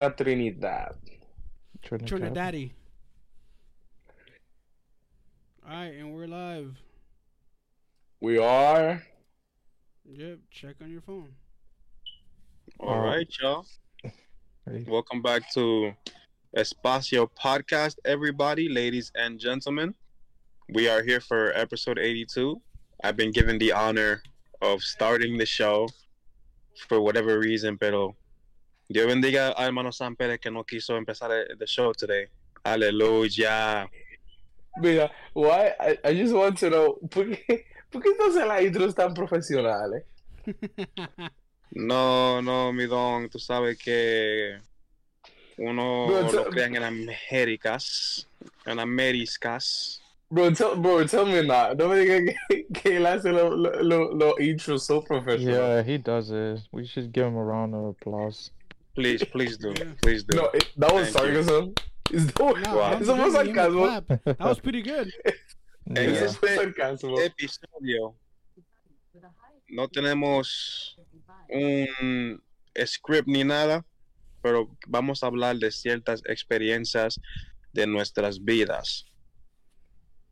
Trinidad. Trinidad. Daddy. Alright, and we're live. We are. Yep, check on your phone. All right, y'all. Welcome back to Espacio Podcast, everybody, ladies and gentlemen. We are here for episode 82. I've been given the honor of starting the show for whatever reason, pero Dios bendiga a hermano San Pérez que no quiso empezar the show today. Aleluya. Mira, why? I, I just want to know, ¿por qué, ¿por qué entonces las intros tan profesionales? No, no, mi don, tú sabes que uno Bro, lo crean en Américas, en Américas. Bro, tell, bro, tell me not. No me digas que, que él hace los lo, lo, lo intros so professional. Yeah, he does it. We should give him a round of applause. Please, please do, please do. No, it, that was Thank you. sarcasm. Is that Wow. that was sarcasmo. That was pretty good. En Yeah. Este sarcasmo. episodio no tenemos un script ni nada, pero vamos a hablar de ciertas experiencias de nuestras vidas,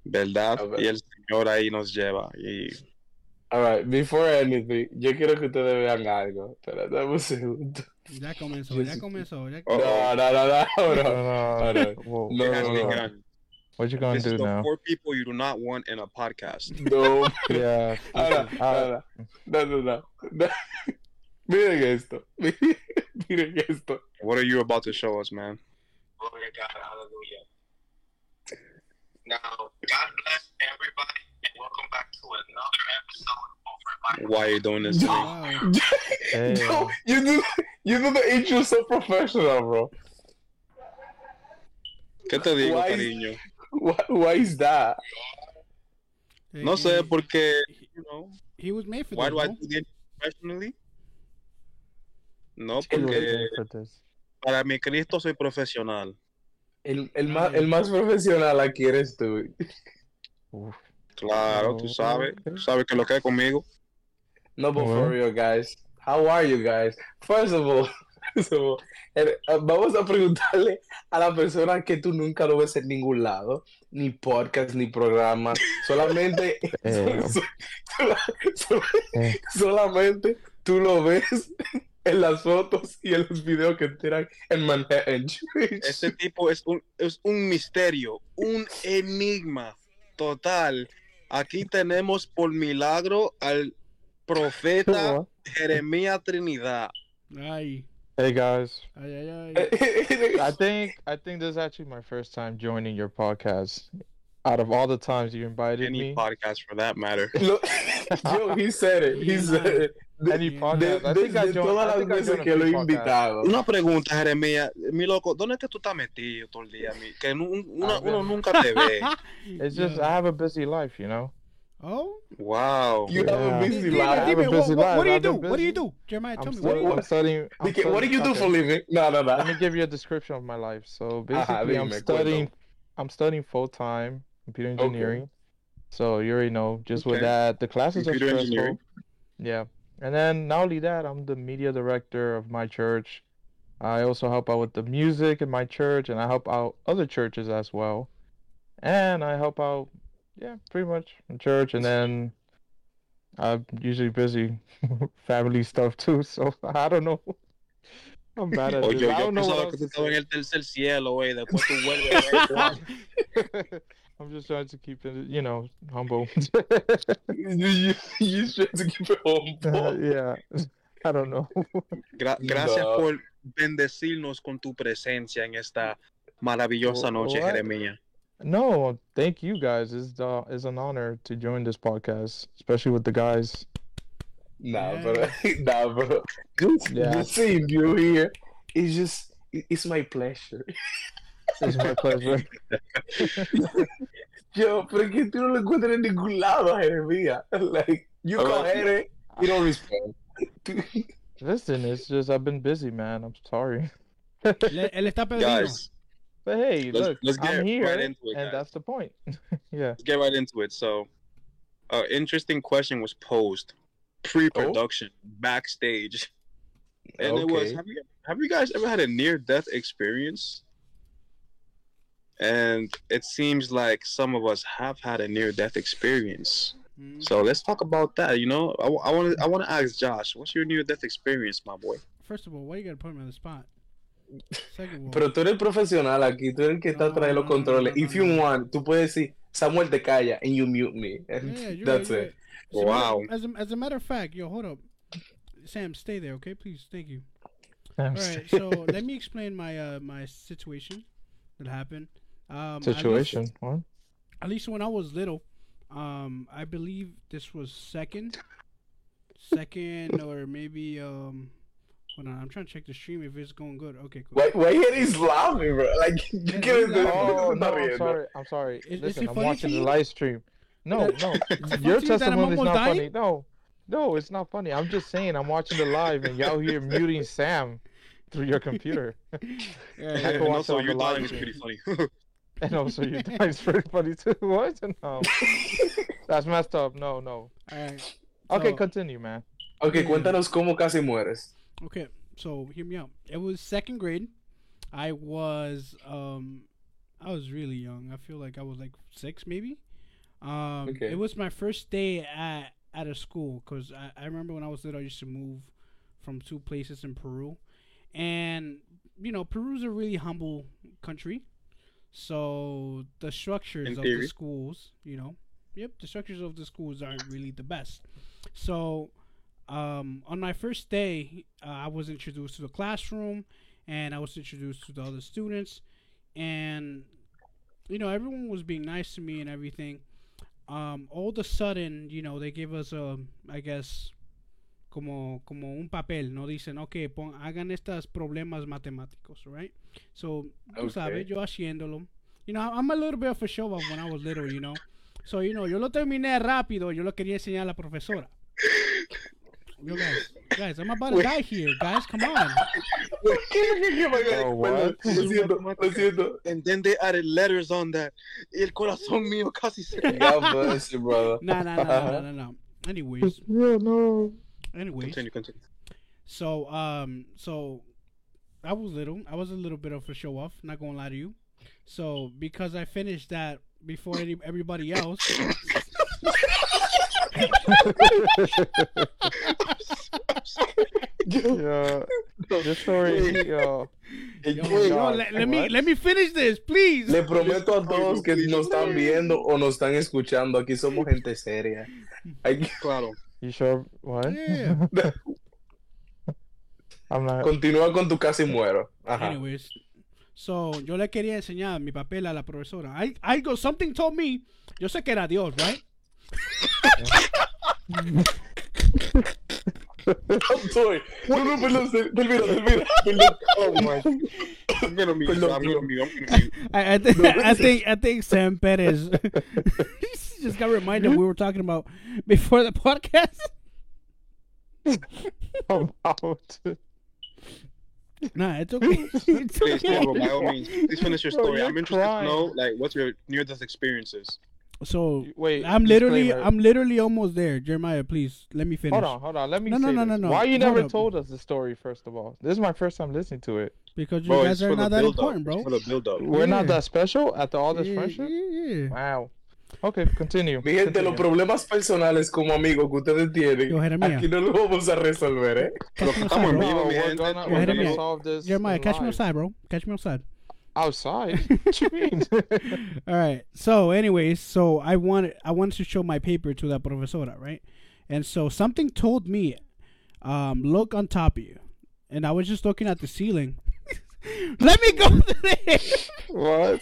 ¿verdad? Y el Señor ahí nos lleva. Y Alright, before anything, yo quiero que ustedes vean algo. Espera, dame un segundo. Ya comenzó, Yo ya sí- comenzó. Ya... Oh. No, no, no, no, No, bro. no, no. Whoa. No, it has no, no. begun. What you gonna This is do the now? four people you do not want in a podcast. No, Yeah. Ahora, Ah, ahora. No, no, no. no. Miren esto. Miren esto. What are you about to show us, man? Glory to God, hallelujah. Now, God bless everybody, and welcome back to another episode of. Why are you doing this to me? Wow. Hey. Yo, you do, you do the intro so professional, bro. ¿Qué te digo, Why- cariño? Why, why is that? No sé, He- porque, you know, He was made for why this, do I do it professionally? No, porque para mi Cristo soy profesional. El, el, más, el más profesional aquí eres tú. Oof. Claro, tú sabes, tú sabes que lo que es conmigo. No, but for real, guys. How are you guys? First of all, first of all, eh, eh, vamos a preguntarle a la persona que tú nunca lo ves en ningún lado, ni podcast, ni programa, solamente, Eh. so- so- so- Eh. solamente tú lo ves en las fotos y en los videos que tiran en Manhattan. Este tipo es un, es un misterio, un enigma total. Aquí tenemos por milagro al profeta Jeremías Trinidad. Ay, Hey guys, ay, ay, ay. I think I think this is actually my first time joining your podcast. Out of all the times you invited Any me, podcast for that matter. Look, Yo, he said it. He said it. De, any De- podcast. De- de todas las veces que lo he invitado. Una pregunta, Jeremías. Mi loco, ¿dónde es que tú estás metido todo el día? mi? Que nu- una- uno nunca te ve. It's just Yeah. I have a busy life, you know. Oh, Wow. You have a Yeah. busy life. have a dime, what, busy what, what do you do? I've What do you do? Jeremiah, tell I'm, me, stu- what do you I'm do? studying. I'm Dije, what do you do studying- for okay. living? No, no, no. Let me give you a description of my life. So basically, I'm studying. I'm studying full time computer Okay. engineering. So you already know. Just with that, the classes Computer are stressful. engineering. Yeah, and then not only that, I'm the media director of my church. I also help out with the music in my church, and I help out other churches as well. And I help out, yeah, pretty much in church, and then I'm usually busy family stuff too. So I don't know. I'm bad at Oye, this. yo I don't know pensaba que tú to en el tercer cielo, güey. Después tú vuelves. I'm just trying to keep it, you know, humble. You, you, you trying to keep it humble. yeah, I don't know. Gra- gracias No. por bendecirnos con tu presencia en esta maravillosa noche, what? Jeremías. No, thank you guys. It's uh, it's an honor to join this podcast, especially with the guys. Nah, Yeah. bro. Nah, bro. Just, Yeah. just seeing you here is just, it's my pleasure. It's my pleasure. Yo, pero es que tú no lo encuentras en ningún lado, Jeremías. Like, you A call ver. Jere, you don't respond. Listen, it's just I've been busy, man. I'm sorry. Le- él está perdido. Guys, But hey, Let's- look, let's get I'm here, right into it, and guys. that's the point. yeah. let's get right into it. So, an interesting question was posed pre-production, oh. backstage. and it was have you have you guys ever had a near death experience? And it seems like some of us have had a near death experience. Mm. So let's talk about that. You know, I want to I want to ask Josh, what's your near death experience, my boy? First of all, why you gotta put me on the spot? Second of all, Pero tú eres el profesional aquí, tú eres el que está No, atrás de los no, no, controles. no, no, If you want, tú puedes decir, Samuel te calla, and you mute me. And yeah, you're that's right, it. right. Wow. As a, as a matter of fact, yo, hold up. Sam, stay there, okay? Please, thank you. All right, so let me explain my uh my situation that happened. Um, at least- Situation. At least, when I was little, um, I believe this was second, second or maybe um. Hold on, I'm trying to check the stream if it's going good. Okay, cool. Why, why is he laughing, bro? Like, you Yeah, can't Oh no, I'm riendo. sorry. I'm sorry. Is- is Listen, it I'm watching the live stream. No, no. Is it funny Your to you that I'm testimony is not dying? funny. No, no, it's not funny. I'm just saying I'm watching the live and y'all here muting Sam through your computer. Yeah, I yeah, and also, your the live is pretty funny. And also your dice pretty funny too. What? No. That's messed up. No, no. All right. Okay, So- continue, man. Ok, Yeah. cuéntanos cómo casi mueres. Okay, so hear me out. It was second grade. I was um I was really young. I feel like I was like 6 maybe. Um Okay. it was my first day at at a school cuz I, I remember when I was little I used to move from two places in Peru. And you know, Peru's a really humble country. So the structures of the schools, you know, yep, the structures of the schools aren't really the best. So um, on my first day, uh, I was introduced to the classroom, and I was introduced to the other students, and you know everyone was being nice to me and everything. Um, all of a sudden, you know, they gave us a, I guess, como como un papel, no dicen, okay, pon, hagan estos problemas matemáticos, right? So, tú Okay. sabes, yo haciéndolo. You know, I'm a little bit of a show off when I was little, you know. So, you know, yo lo terminé rápido, yo lo quería enseñar a la profesora. Yo, guys, guys, I'm about to die here, guys, come on. Oh, what? Lo siento, lo siento. and then they added letters on that. Y el corazón mío casi se. God bless you, brother. No, no, no, no, no, no, no. Anyways, Yeah, no. Anyways. Continue, continue. So, um, so I was little. I was a little bit of a show off. Not gonna lie to you. So because I finished that before any, everybody else, Yeah. This story, yo. yo, yo, let, let me let me finish this, please. Le prometo a todos que nos están viendo o nos están escuchando. Aquí somos gente seria. Aquí- Claro. You sure? What? Yeah. I'm not. Continúa con tu casi muero. Ajá. Anyways, so yo le quería enseñar mi papel a la profesora. I, I go, something told me. Yo sé que era Dios, right? I'm sorry. No, no, perdón, termina, termina. Perdón. Oh my. Perdón, perdón. mute. I'm gonna mute. I, I think I think Sam Perez just got reminded we were talking about before the podcast. about. Nah, it's okay. It's Please, okay. bro, by all means, please finish your story. you're I'm interested crying. to know, like, what's your near-death experiences? So Wait. I'm literally disclaimer. I'm literally almost there. Jeremiah, please let me finish. Hold on, hold on. Let me No, say no, no, this. no, no. Why you Hold never up. told us the story first of all? This is my first time listening to it. Because you Bro, guys are not that build-up. important, bro. It's for the build-up. We're not that special after all this yeah, friendship. yeah, yeah. Wow. Okay, continue. Mi gente, los problemas personales como amigos que ustedes tienen, Yo, Jeremías. aquí no los vamos a resolver, ¿eh? Pero estamos en vivo, No, mi we're gente. gonna, Yo, we're Jeremiah. solve this. Jeremiah, in catch me outside, bro. Catch me outside. Outside? what you mean? All right. So, anyways, so I wanted I wanted to show my paper to that profesora, right? And so something told me, um, look on top of you, and I was just looking at the ceiling. Let me go there. what?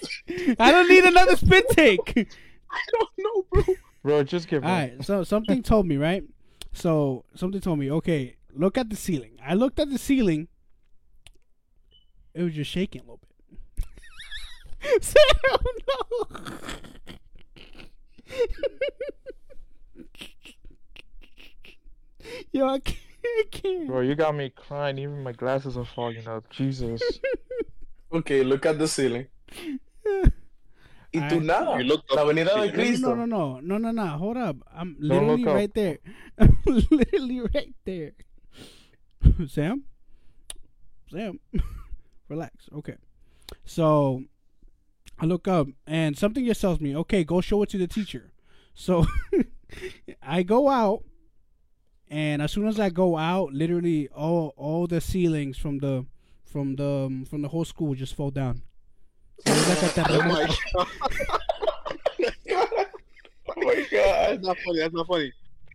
I don't need another spit take. I don't know, bro. Bro, just give All up. right. So something told me, right? So something told me, okay, look at the ceiling. I looked at the ceiling. It was just shaking a little bit. Sam, no. Yo, I can't. I can't. Bro, you got me crying. Even my glasses are fogging up. Jesus. Ok, look at the ceiling. Tú Alright. nada. You looked up La venida the de. Cristo. No, no, no, no, no, no. Hold up. I'm literally look up. right there. I'm literally right there. Sam, Sam, relax. Okay. So I look up and something just tells me, okay, go show it to the teacher. So I go out and as soon as I go out, literally all all the ceilings from the from the um, from the whole school just fall down. It was like a Oh my god. Oh my god. That's not funny. That's not funny.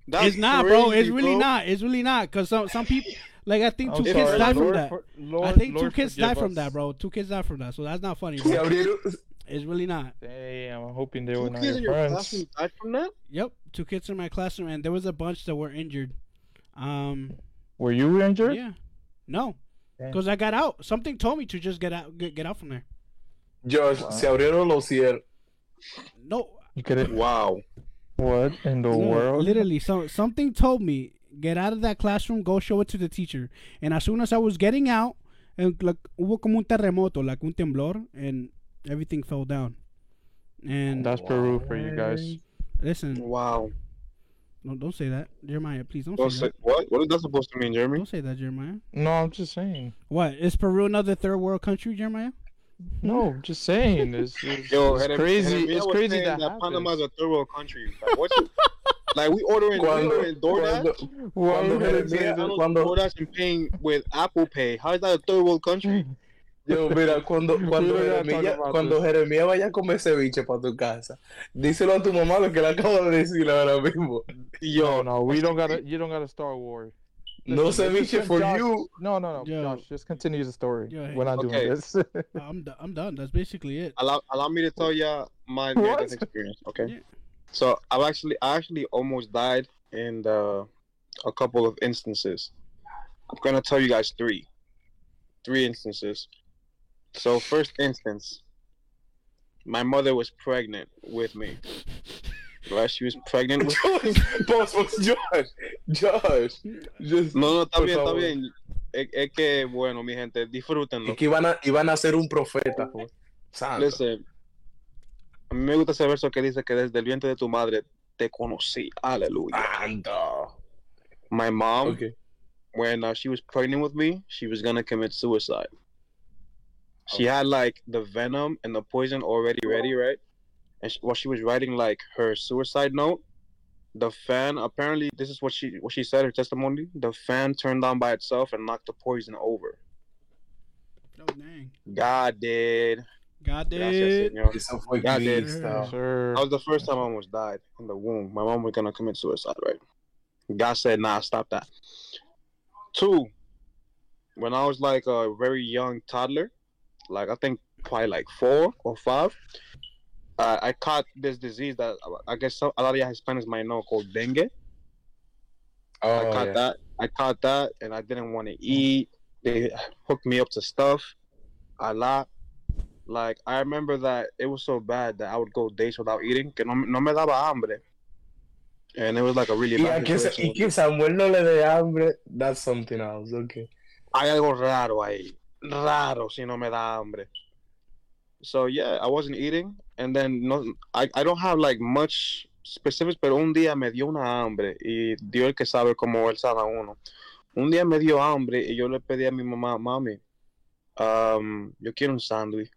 That's it's not, bro. It's really bro. not. It's really not. Cause some some people, like I think I'm two sorry, kids died from that. for- Lord, I think two kids forgive died from that, bro. Two kids died from that. So that's not funny. Bro. It's really not. Damn, I'm hoping they Two were not kids in your your friends. classroom died from that? Yep, two kids in my classroom, and there was a bunch that were injured. Um, Were you injured? yeah, no, because I got out. Something told me to just get out, get, get out from there. Josh, Wow. se abrieron los cielos. No, You could have. Wow. What in the no, world? literally, so something told me get out of that classroom, go show it to the teacher. And as soon as I was getting out, and like hubo como un terremoto, like un temblor, and everything fell down. And That's Peru for you guys. listen, Wow. no, don't say that, Jeremiah. Please don't Don't say say, that. what? What is that supposed to mean, Jeremy? Don't say that, Jeremiah. No, I'm just saying. What is Peru another third world country, Jeremiah? No, just saying. It's, it's, Yo, it's crazy. Jeremiah It's crazy that, that happens. Panama's a third world country. Like, what you, like we ordering, we ordering DoorDash. cuando, Why cuando would it say cuando, DoorDash and paying with Apple Pay. How is that a third world country? yo, mira, cuando, cuando, We don't gotta Jeremías, talk about cuando this. Jeremías vaya a comer ceviche para tu casa, díselo a tu mamá lo que le acabo de decir ahora mismo. Yo, no, we don't gotta. You don't gotta start war. No Listen, let's ceviche for Josh, you. No, no, no, Yo. Josh. Just continue the story. Yo, hey. We're not Okay. doing this. I'm do- I'm done. That's basically it. Allow, allow me to tell ya my What? near-death experience. Okay. Yeah. So I've actually, I actually almost died in the, a couple of instances. I'm gonna tell you guys three, three instances. So first instance, my mother was pregnant with me. Right, she was pregnant with. Pause, pause, Josh, Josh. Just, No, no, está Por bien, está bien. Es, es que bueno, mi gente, disfrútenlo. es que iban a, iban a ser un profeta. jo. Santo. Listen, a mí me gusta ese verso que dice que desde el vientre de tu madre te conocí. Aleluya. Santo. My mom, Okay. when uh, she was pregnant with me, she was gonna commit suicide. She had like the venom and the poison already ready, right? And she, while she was writing like her suicide note, the fan apparently this is what she what she said her testimony. The fan turned on by itself and knocked the poison over. Oh dang. God did. God Gracias, did. señor. Eso fue Ya, dude. Cristo. Sir. That was the first time I almost died in the womb. My mom was gonna commit suicide, right? God said, "Nah, stop that." Two, when I was like a very young toddler, like I think probably like four or five, uh, I caught this disease that I guess some, a lot of you Hispanics might know called dengue. I Oh, caught yeah. that. I caught that, and I didn't want to eat. They hooked me up to stuff a lot. Like I remember that it was so bad that I would go days without eating, que no, no me daba hambre, and it was like a really Y, bad a que, situation. y que Samuel no le dé hambre, that's something else, okay. Hay algo raro ahí, raro si no me da hambre. So yeah, I wasn't eating, and then no, I, I don't have like much specifics, pero un día me dio una hambre y Dios el que sabe cómo él sabe a uno. Un día me dio hambre y yo le pedí a mi mamá, mami, um, yo quiero un sándwich.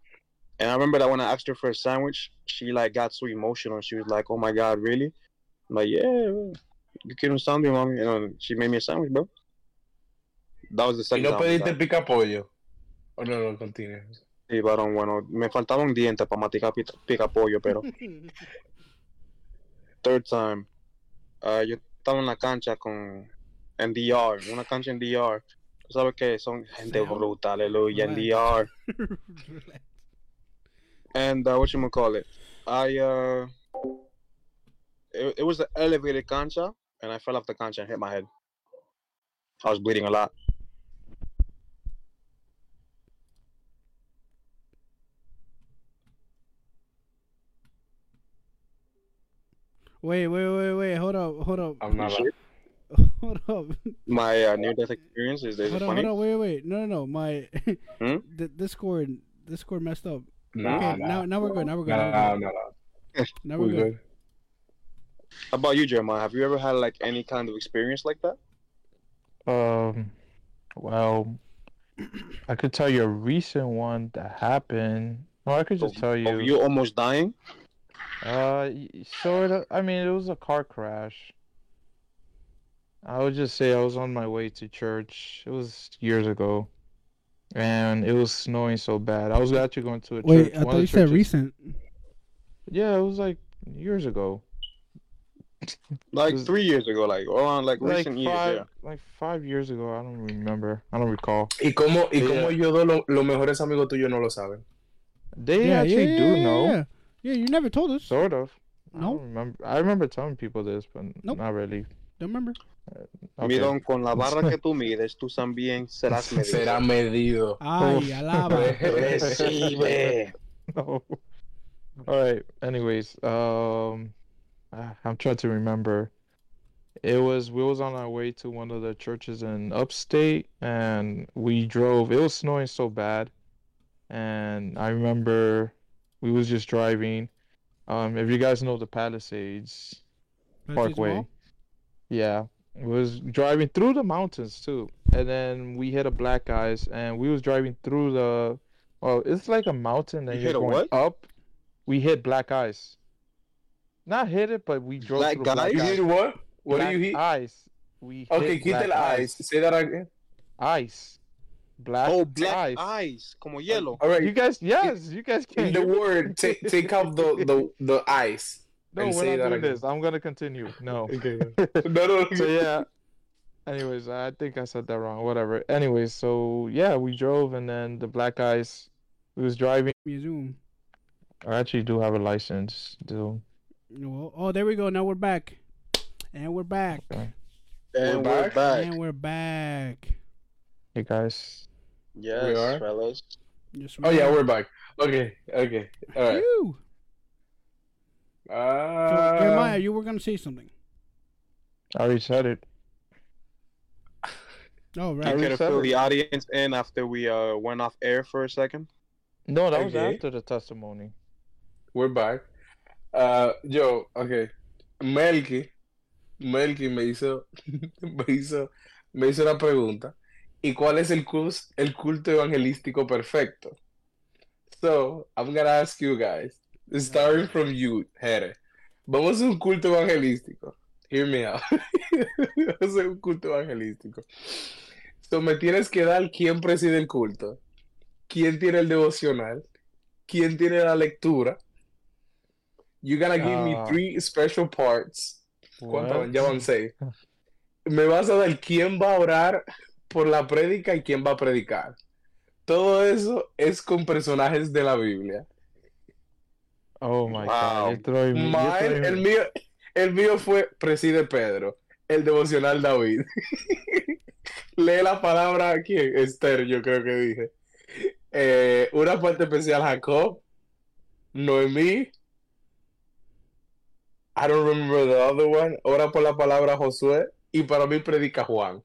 And I remember that when I asked her for a sandwich, she like got so emotional. She was like, "Oh my God, really?" I'm like, "Yeah, yo quiero un sándwich, mami." And she made me a sandwich, bro. That was the Y second no time. I pediste pica pollo. O no, no. Sí, varón, bueno, me faltaba un diente para maticar pica, pollo, pero third time, ah, yo estaba en la cancha con en DR, una cancha en DR. Sabes que son gente bruta, aleluya, en. DR. And uh, what you call it? I uh, it, it was an elevated cancha, and I fell off the cancha and hit my head. I was bleeding a lot. Wait, wait, wait, wait. Hold up, hold up, I'm not Shit. hold up, My uh, near-death experience is, is hold it up, funny? hold up. Wait, wait. No, no, no. My Hmm? the Discord, Discord messed up. Nah, okay, nah. now, now we're good. Now we're good. Nah, now nah, we're nah, good. nah. Now we're We good. good. How about you, Jeremiah? Have you ever had like any kind of experience like that? Um, well, I could tell you a recent one that happened. Or I could just Of- tell you. Of you almost dying? Uh, sort of. I mean, it was a car crash. I would just say I was on my way to church. It was years ago, and it was snowing so bad. I was actually going to a Wait, church. I thought you said recent. Yeah, it was like years ago. Like Was- three years ago, like around like Like recent years. five, Yeah. like five years ago. I don't remember. I don't recall. ¿Y cómo, y cómo Yeah. ellos dos, lo- los mejores amigos tuyos, no lo saben? They yeah, actually yeah, do yeah, know, Yeah. yeah, you never told us. sort of. I No. don't remember. I remember telling people this, but Nope. not really. Don't remember. Okay. Midón, con la barra que tú mides, tú también serás medido. Será medido. Ay, alaba. Recibe. No. All right. Anyways, um, I'm trying to remember. It was we was on our way to one of the churches in upstate, and we drove. It was snowing so bad, and I remember we was just driving. Um, if you guys know the Palisades Parkway, yeah, we was driving through the mountains too, and then we hit a black ice, and we was driving through the. Well, it's like a mountain, and You you're hit a going what? up. We hit black ice. Not hit it, but we drove Black through black ice? You ice. hit what? What do you hit? Ice. We Okay, hit quita black la ice. ice. Say that again. Ice. Black, Oh, black ice. ice, como hielo. All right. You guys, yes, you guys in can. the word, take take out the the the ice. no, and we're say not that doing again. this. I'm gonna continue. No. Okay. no, no. so yeah. Anyways, I think I said that wrong. Whatever. Anyways, so yeah, we drove, and then the black ice. We was driving. Me Zoom. I actually do have a license. Do Well, oh, there we go. Now we're back. And we're back. And We're we're back? back. And we're back. Hey guys. Yes, We are? fellas. Yes, Oh we yeah, we're back. Okay, okay. All right. Phew. So, Uh, Jeremiah, you were gonna say something. I already said it. Oh, right. already could said fill it. the audience in after we uh went off air for a second. No, that was after the testimony. we're back. Uh, yo, okay. Melky, Melky me hizo, me hizo, me hizo una pregunta. ¿Y cuál es el culto, el culto evangelístico perfecto? So, I'm gonna ask you guys, starting from you, Jere. Vamos a un culto evangelístico. Hear me out. Vamos a un culto evangelístico. So, me tienes que dar quién preside el culto, quién tiene el devocional, quién tiene la lectura. You're gonna give me Ah. three special parts. Ya van seis. Me vas a dar quién va a orar por la prédica y quién va a predicar. Todo eso es con personajes de la Biblia. Oh my Wow. God, el mío, el mío fue preside Pedro, el devocional David. Lee la palabra aquí, Esther, yo creo que dije. Eh, una parte especial Jacob, Noemí. I don't remember the other one. Ora por la palabra Josué y para mí predica Juan.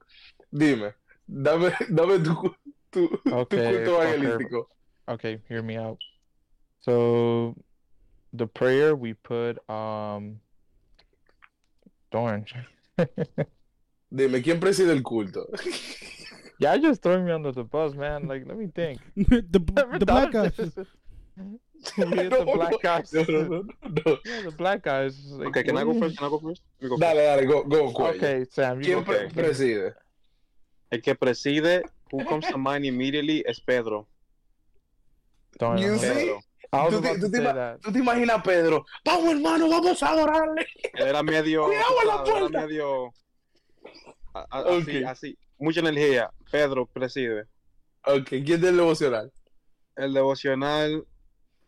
Dime, dame, dame tu, cu- tu, tu Okay, culto okay. evangelístico. Okay, hear me out. So, the prayer we put, um, darn. Dime, ¿quién preside el culto? Yeah, you just throwing me under the bus, man. Like, let me think. the Never the black guys. this. We hit the black guys. no, no, no, no. Yeah, the black guys. Like, Okay, can I go first? Can I go first? Let me go Dale, dale, go, go, Cuello. Okay, Sam, you ¿Quién go pre- first. preside? El que preside, who comes to mind immediately es Pedro. You see? Tú te- tú te say ima- that. ¿Tú te imaginas a Pedro? Vamos, hermano, vamos a adorarle. Era medio. Cuidado en la puerta. Era medio. a- a- Ok. Así, así. Mucha energía. Pedro preside. Ok, ¿quién es el devocional? El devocional.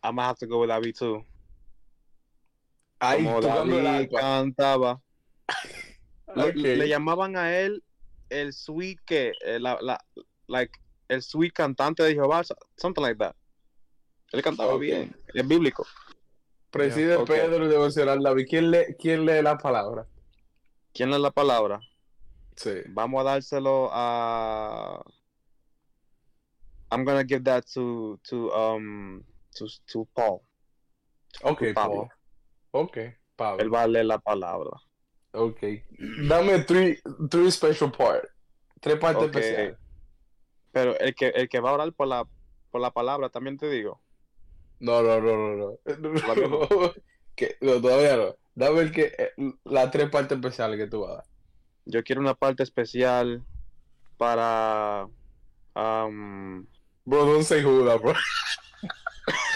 I'm gonna have to go with David too. Ahí, Como David le llamaban a él el sweet que eh, la, la, like el sweet cantante de Jehová, so- something like that. Él cantaba bien, es bíblico. Preside Ok. Pedro el devocional David. ¿Quién lee, ¿Quién lee la palabra? ¿Quién es la palabra? Sí. Vamos a dárselo a. I'm gonna give that to to um to to Paul. Ok, Pablo. Paul. Ok, Él Pablo. va a leer la palabra. Ok. Dame three, three special part. Tres partes Ok. especiales. Pero el que, el que va a orar por la, por la palabra, también te digo. No, no, no, no, no. que, no todavía no. Dame el que, eh, las tres partes especiales que tú vas a dar. Yo quiero una parte especial para. Um, Bro, don't say Judas, bro.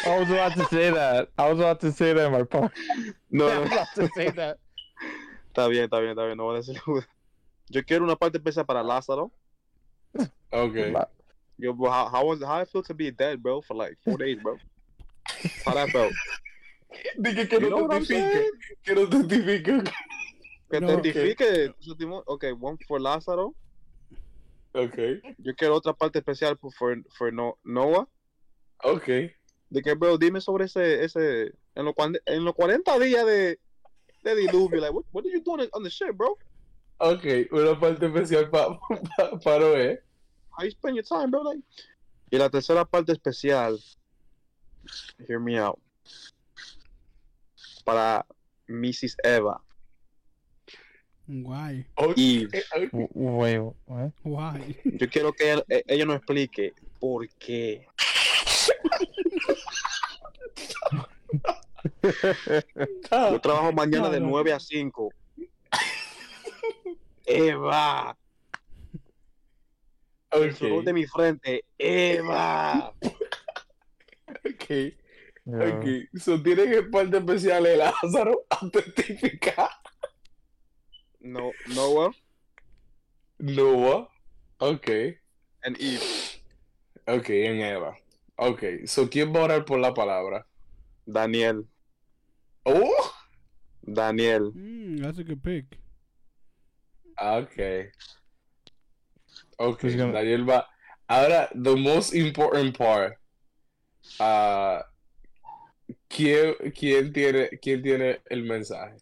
I was about to say that. I was about to say that in my part. no, I no, was about to say that. Está bien, está bien, está bien, no voy a decir. Yo quiero una parte especial para Lázaro. Okay. Yo, bro, how, how was how it feel to be dead, bro, for like four days, bro? How that felt? Dije que no testifique. saying? Que no testifique. Que No, te okay. one for Lázaro. Okay. Yo quiero otra parte especial for, for, for no, Noah. Okay. De que, bro, dime sobre ese, ese, en los, en los 40 días de, de diluvio, like, what, what are you doing on the ship, bro? Okay. Una parte especial para pa, pa Noé. How you spend your time, bro? Like, y la tercera parte especial, hear me out, para Mrs. Eva. Why? Y Okay. W- Wait, what? Why? yo quiero que ella, eh, ella nos explique por qué. Yo trabajo mañana de No, no. 9 a 5. Eva, el sudor de Okay. mi frente. Eva. Okay. Yeah. Okay. So tiene que parte especial de Lázaro a testificar. No, Noah Noah. Okay. and Eve. Okay, en Eva. Okay. So ¿quién va a orar por la palabra? Daniel. Oh. Daniel. Mm, that's a good pick. Okay. Okay. Gonna- Daniel va. Ahora, the most important part. Ah, ¿quién, quién tiene, quién tiene el mensaje?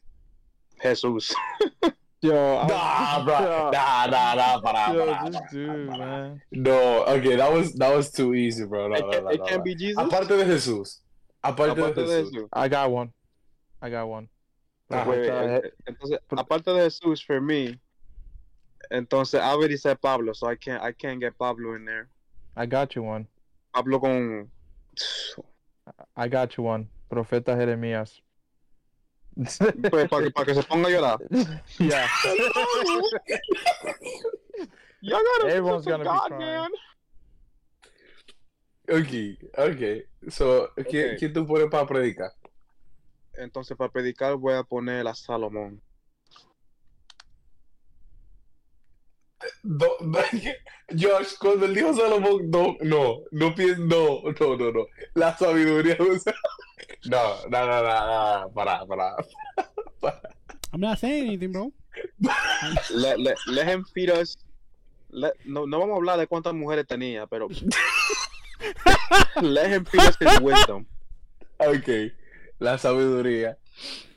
Jesús. Yo, I- Nah, bro. Yo, Nah, nah, nah, para, yo, para, this para. dude, man. No, okay, that was that was too easy, bro. No, It no, can, no, it no, can no. be Jesus. Aparte de Jesús. Aparte, Aparte de de Jesús. Jesús. I got one. I got one. Ajá. Wait, Profeta- eh, entonces, aparte de Jesús, for me, entonces I already said Pablo, so I can't, I can't get Pablo in there. I got you one. Pablo con. I got you one. Profeta Jeremías. Pues para que, para que se ponga a llorar. yeah. Y'all gotta Everyone's listen to gonna be God, crying. man. Okay, okay. So, ¿quién, Okay. ¿quién tú pones para predicar? Entonces, para predicar, voy a poner a Salomón. No, no, Josh, cuando él dijo Salomón, no, no, no pienso, no, no, no, no. La sabiduría de No, no, no, no, no, para, para. I'm not saying anything, bro. Let, let, let him feed us. Let- no, no vamos a hablar de cuántas mujeres tenía, pero. let him feed us his wisdom. Ok, la sabiduría.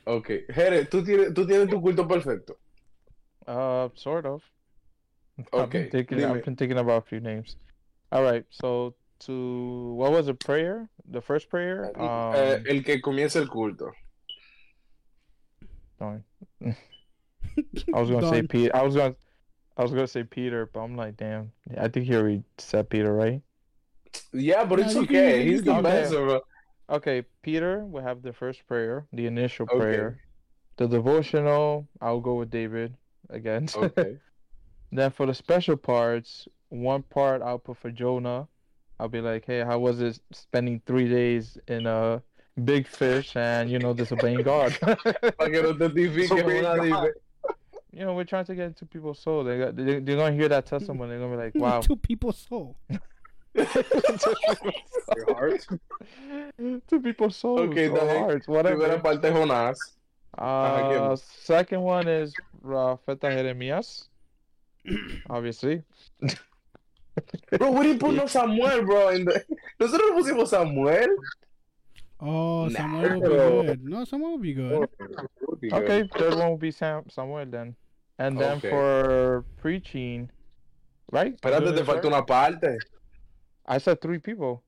Ok, Jere, ¿tú tienes, tú tienes tu culto perfecto. Uh, sort of. I've Okay, been thinking. I've been thinking about a few names. All right. So to what was the prayer? The first prayer. Um, Eh, el que comienza el culto. darn. I was gonna say Peter. I was gonna. I was gonna say Peter, but I'm like, damn. I think he already said Peter, right? Yeah, but No, it's you okay. He's the can- master, bro. Okay, Peter we have the first prayer, the initial Okay. prayer. The devotional, I'll go with David again. Okay. Then for the special parts, one part I'll put for Jonah. I'll be like, hey, how was it spending three days in a big fish and you know disobeying God? Para que no testifique Disobeying una God. dime. you know, we're trying to get into people's soul. They got, they, they're gonna hear that testimony. They're gonna be like, wow. Two people's soul. Your heart. Two people's souls, Okay, or dale. hearts, Primera whatever. parte Jonás. Ajá, Uh, second one is Rafeta Jeremías. Obviously. Bro, we didn't put no Samuel, bro. in the- Nosotros no pusimos Samuel. Oh, Nah, Samuel will be good. No, Samuel will be good. Okay, third one will be Sam Samuel then. And then Okay. for preaching, right? Espérate, Doing te falta una parte. I said three people.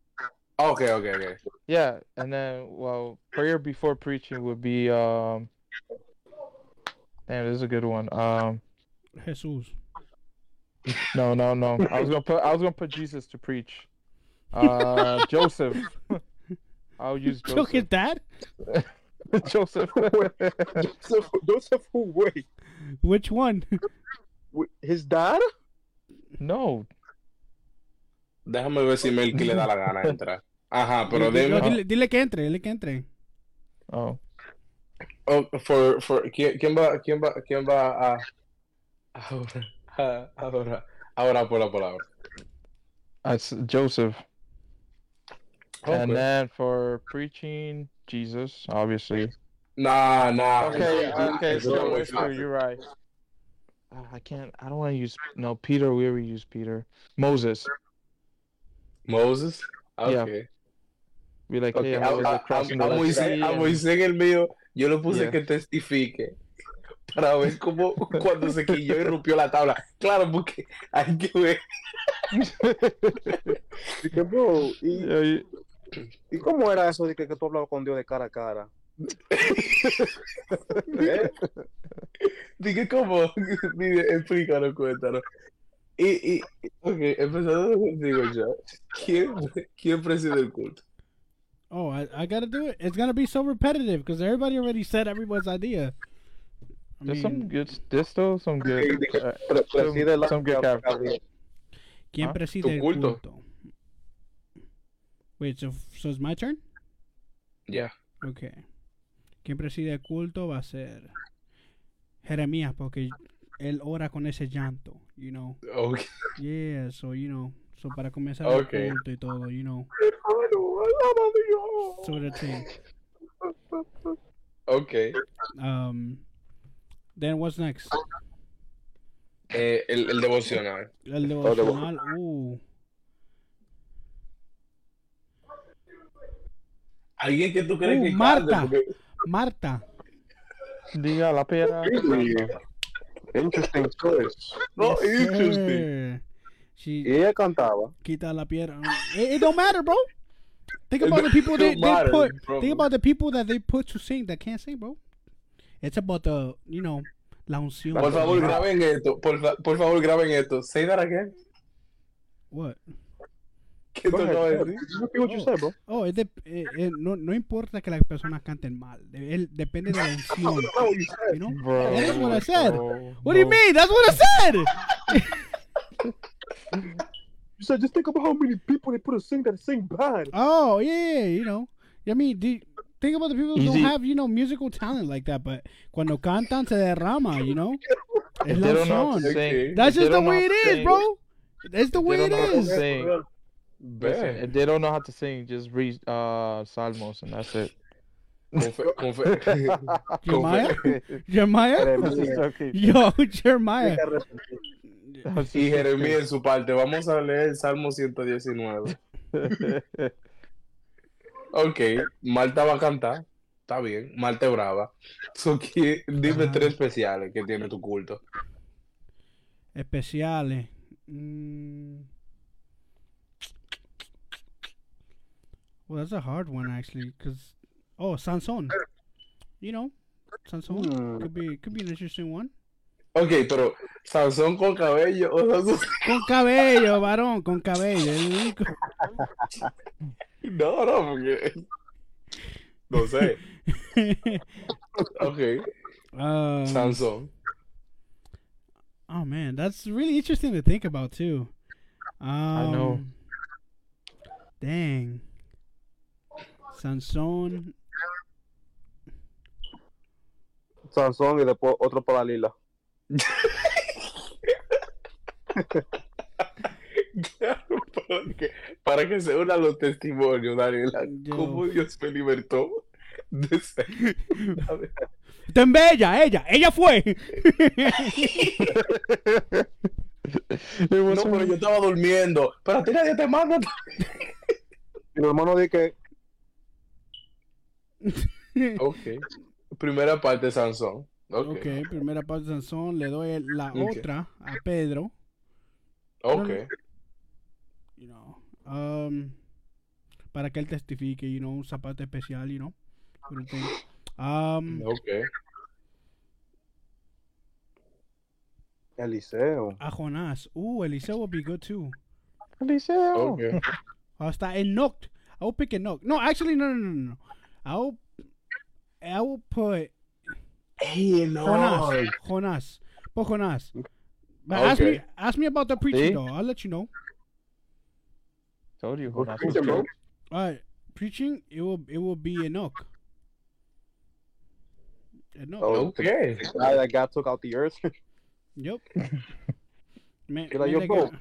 Okay, okay, okay. Yeah, and then well, prayer before preaching would be um. Damn, this is a good one. Um, Jesus. No, no, no. I was gonna put I was gonna put Jesus to preach. Uh, Joseph. I'll use Look Joseph. at that. Joseph. Joseph, Joseph who? Wait, Which one? His dad? no, Déjame ver si Melky le da la gana de entrar. Ajá, pero Dile- dime. dile, ah. dile que entre, dile que entre. oh, Oh, for, for, ¿quién, quién va, quién va, quién va a ahora, a- ahora, ahora por la palabra? Ah, that's Joseph. Oh, and Okay. then for preaching, Jesus, obviously. Nah, nah. Okay, Nah, uh, okay, so no it's es true. You're right. Ah, I can't. I don't want to use no Peter. We already use Peter. Moses. Moses. Yeah. Okay. Be like, Okay, hey, a, I was a- like, crossing a- the a Red Moisés, a en el mío, yo le puse Yeah. que testifique para ver cómo cuando se quilló y rompió la tabla. Claro, porque hay que ver. Dije, bro, ¿y, Yeah, you- ¿y cómo era eso de que, que tú hablabas con Dios de cara a cara? ¿Eh? Dije, ¿cómo? Dime, explícanos, cuéntanos. Y, y, ok, empezando contigo, yo. ¿Quién, ¿Quién preside el culto? Oh, I, I gotta do it. It's gonna be so repetitive because everybody already said everyone's idea. I There's some good. There's still some good. Uh, some, some good characters. ¿quién ¿Ah? preside el culto. culto? Wait, so, so it's my turn? Ya. Okay. Quien preside el culto va a ser Jeremías porque él ora con ese llanto, you know. Ok. Yeah, so you know, so para comenzar Okay. el culto y todo, you know, sort of thing. Ok. Um, then what's next? Eh, el, el devocional. El devocional. Uh, Alguien que tú crees Uh, que Marta. porque- Marta. Diga la piedra. Interesting choice. No, Yes, interesting. She Y ella cantaba. quita la piedra. It, it don't matter, bro. Think about the people they, Don't they put. bro. Think about the people that they put to sing that can't sing, bro. It's about the, you know, la unción. Por favor, graben esto. Por, por favor, graben esto. Say that again. What? Oh, es de- eh, eh, no, no importa que las personas canten mal. De- él- depende de la. You know? Bro, That is what I said. bro, What do you mean? That's what I said. You said just think about how many people they put to sing that sing bad. Oh yeah, yeah, you know. I mean, do, think about the people who don't have, you know, musical talent like that, but cuando cantan se derrama, you know. La. That's just the way it is, bro. That's the way it is. sing, listen, if they don't know how to sing, just read uh Salmos and that's it. Confe- confe- Jeremiah? Jeremiah? Yo, Jeremiah. Y. Jeremías en su parte. Vamos a leer el Salmo 119. Ok, Marta va a cantar. Está bien, Marta es brava. So, ¿qué- dime tres especiales que tiene tu culto. Especiales. Mm. Well, that's a hard one actually, cause oh, Sansón. You know, Sansón Hmm. could be could be an interesting one. Ok, pero Sansón con cabello o Sansón- Con cabello, varón, con cabello. el único- No, no, porque... No sé. Ok, um, Sansón. oh man, that's really interesting to think about too. Um, I know. Dang. Sansón. Sansón y después otro para Lila. Claro, para que, para que se unan los testimonios, Daniela. Yo. ¿Cómo Dios me libertó de ser? Tan bella, ella, ella fue. No, pero yo estaba durmiendo. Pero a ti nadie te manda. Y los hermanos de que Ok. Primera parte de Sansón. Ok. ok, primera parte de Sansón, le doy la otra a Pedro. Ok. You know, um, para que él testifique, you know, un zapato especial, you know. Um, Ok. Eliseo. A Jonás. Ooh, Eliseo would be good too. Eliseo. Okay. Hasta Enoch. I will pick Enoch. No, actually, no, no, no, no. I will. I will put Hey, no. Jonas. Jonas. Put Jonas. But ask me, ask me about the preaching See? though. I'll let you know. Told you. Jonas preaching, was bro? good. All right, preaching. It will. It will be Enoch. Enoch. Oh. Okay. The guy that God took out the earth. Yep. Man, You're like, man, yo, bro. got-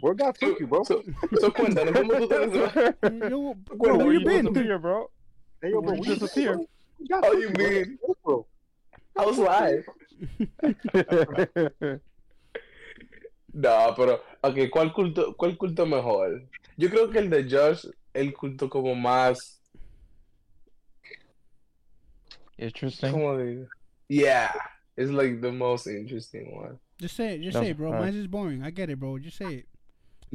Where God took you, bro? So, so cuéntanos, ¿cómo tú te Yo, bro, Where where you been? disappear, bro? Hey, yo, bro, Where oh, you disappear? How you mean? bro? was life? No, pero, ok, ¿cuál culto, ¿cuál culto mejor? Yo creo que el de Josh, el culto como más, Interesting. ¿cómo digo? Yeah, it's like the most interesting one. Just say it. Just No, say it, bro. alright. Mine's just boring. I get it, bro. Just say it.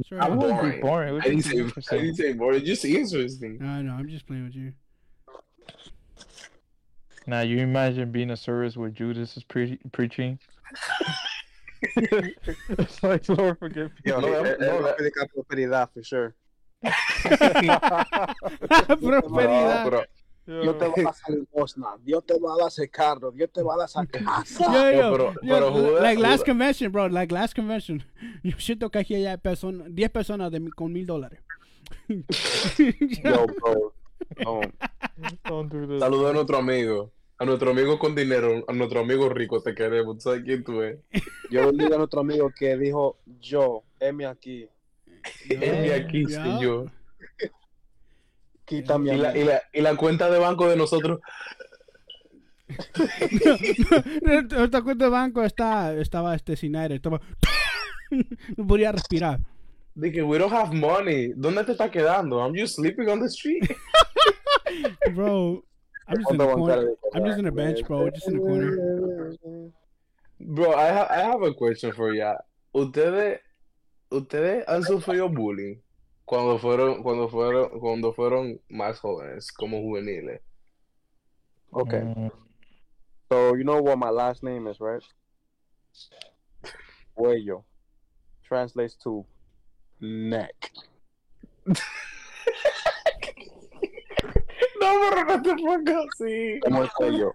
Sorry. I'm wouldn't boring. be boring. It would I didn't just be say, I interesting. didn't say boring, just interesting. No, no, I'm just playing with you. Now you imagine being a service where Judas is pre- preaching. it's like Lord forgive me. Yo, No, no, no, no, no. predicar prosperidad, for sure. Prosperidad. No, pero, Dios te va a dar limosna, Dios te va a dar ese carro, Dios te va a dar esa casa. Yo, No, yo, pero- yo, pero Judas- like last Judas- convention, bro. Like last convention. Yo siento que aquí hay personas, 10 personas de, con mil dólares. Yo, bro. No. Don't do this. saluda a nuestro amigo, a nuestro amigo con dinero, a nuestro amigo rico, te queremos, ¿tú ¿sabes quién tú eres? Yo bendigo a nuestro amigo que dijo, yo, heme aquí, Heme aquí, Ya. señor. quítame Y la, y, la, y la cuenta de banco de nosotros, Esta cuenta de banco está, estaba este sin aire. Estaba... no podía respirar. de que we don't have money, ¿dónde te está quedando? I'm just sleeping on the street. Bro, I'm just in the corner. I'm just in a bench, bro. Just in the corner. Bro, I, ha- I have a question for ya. Ustedes, ustedes han sufrido bullying cuando fueron, cuando fueron, cuando fueron más jóvenes, como juveniles. Okay, Mm, so you know what my last name is, right? Cuello. Translates to neck. No, pero no te pongas así. Como el cuello.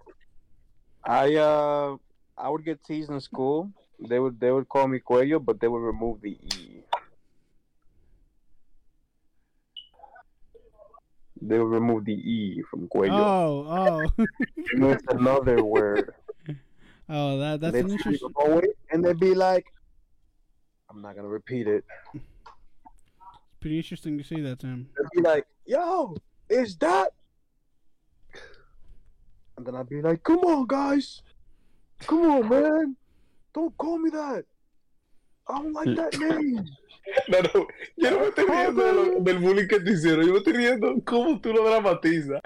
I uh I would get teased in school. They would they would call me Cuello, but they would remove the E. They would remove the E from Cuello. Oh, oh. And it's another word. Oh, that that's an interesting. away, and they'd be like, I'm not gonna repeat it. It's pretty interesting to see that, Tim. They'd be like, Yo, is that? And then I'd be like, Come on, guys, come on, man, don't call me that. I don't like that name. No, no, yo no me estoy riendo de lo- del bullying que te hicieron, yo me estoy riendo cómo tú lo dramatizas.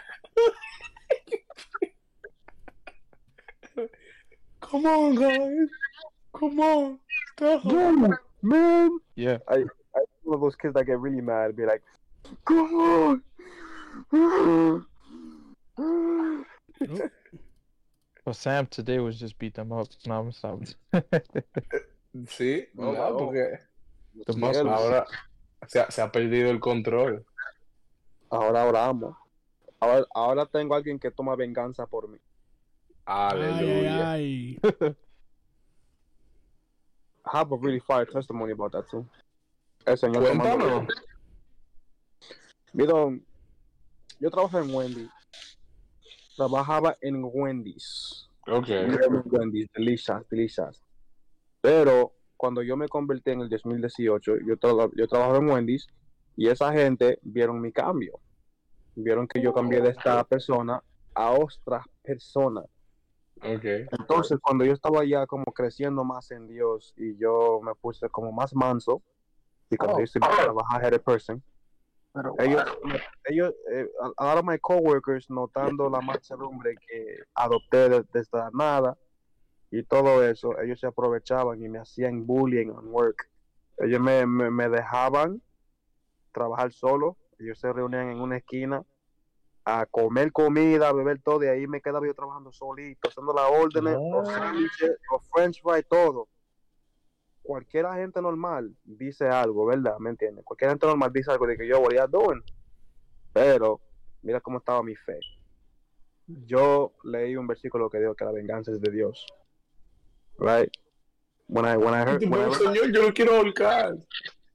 Come on, guys. Come on. Stop. No, man. yeah. I'm one of those kids that get really mad and be like, Come on. Well, Sam today was just beat them up. No, I'm sorry. Sí, No, no, no. porque The muscles. ahora se ha, se ha perdido el control. Ahora oramos. Ahora, ahora tengo a alguien que toma venganza por mí. Ay, ay, Aleluya. ay. I have a really fire testimony about that too. El señor Cuéntanos. tomando- Miren, yo trabajo en Wendy. Trabajaba en Wendy's. Ok. Wendy's, delicious, delicious. Pero cuando yo me convertí en el 2018, yo, tra- yo trabajaba en Wendy's y esa gente vieron mi cambio. Vieron que yo cambié de esta persona a otra persona. Ok. Entonces, cuando yo estaba ya como creciendo más en Dios y yo me puse como más manso, used to be kind of a hard-headed person, ellos, ellos eh, a a lot of my coworkers, notando la mansedumbre que adopté de- desde la nada y todo eso, ellos se aprovechaban y me hacían bullying on work. Ellos me, me, me dejaban trabajar solo, ellos se reunían en una esquina a comer comida, a beber todo, y ahí me quedaba yo trabajando solito, haciendo las órdenes, los Ah. sándwiches, los french fries, todo. Cualquier agente normal dice algo, ¿verdad? ¿Me entiendes? Cualquier agente normal dice algo de que yo voy a doing. Pero, mira cómo estaba mi fe. Yo leí un versículo que dijo que la venganza es de Dios. Right? When I, when I heard, when I read, Señor, yo lo quiero ahorcar.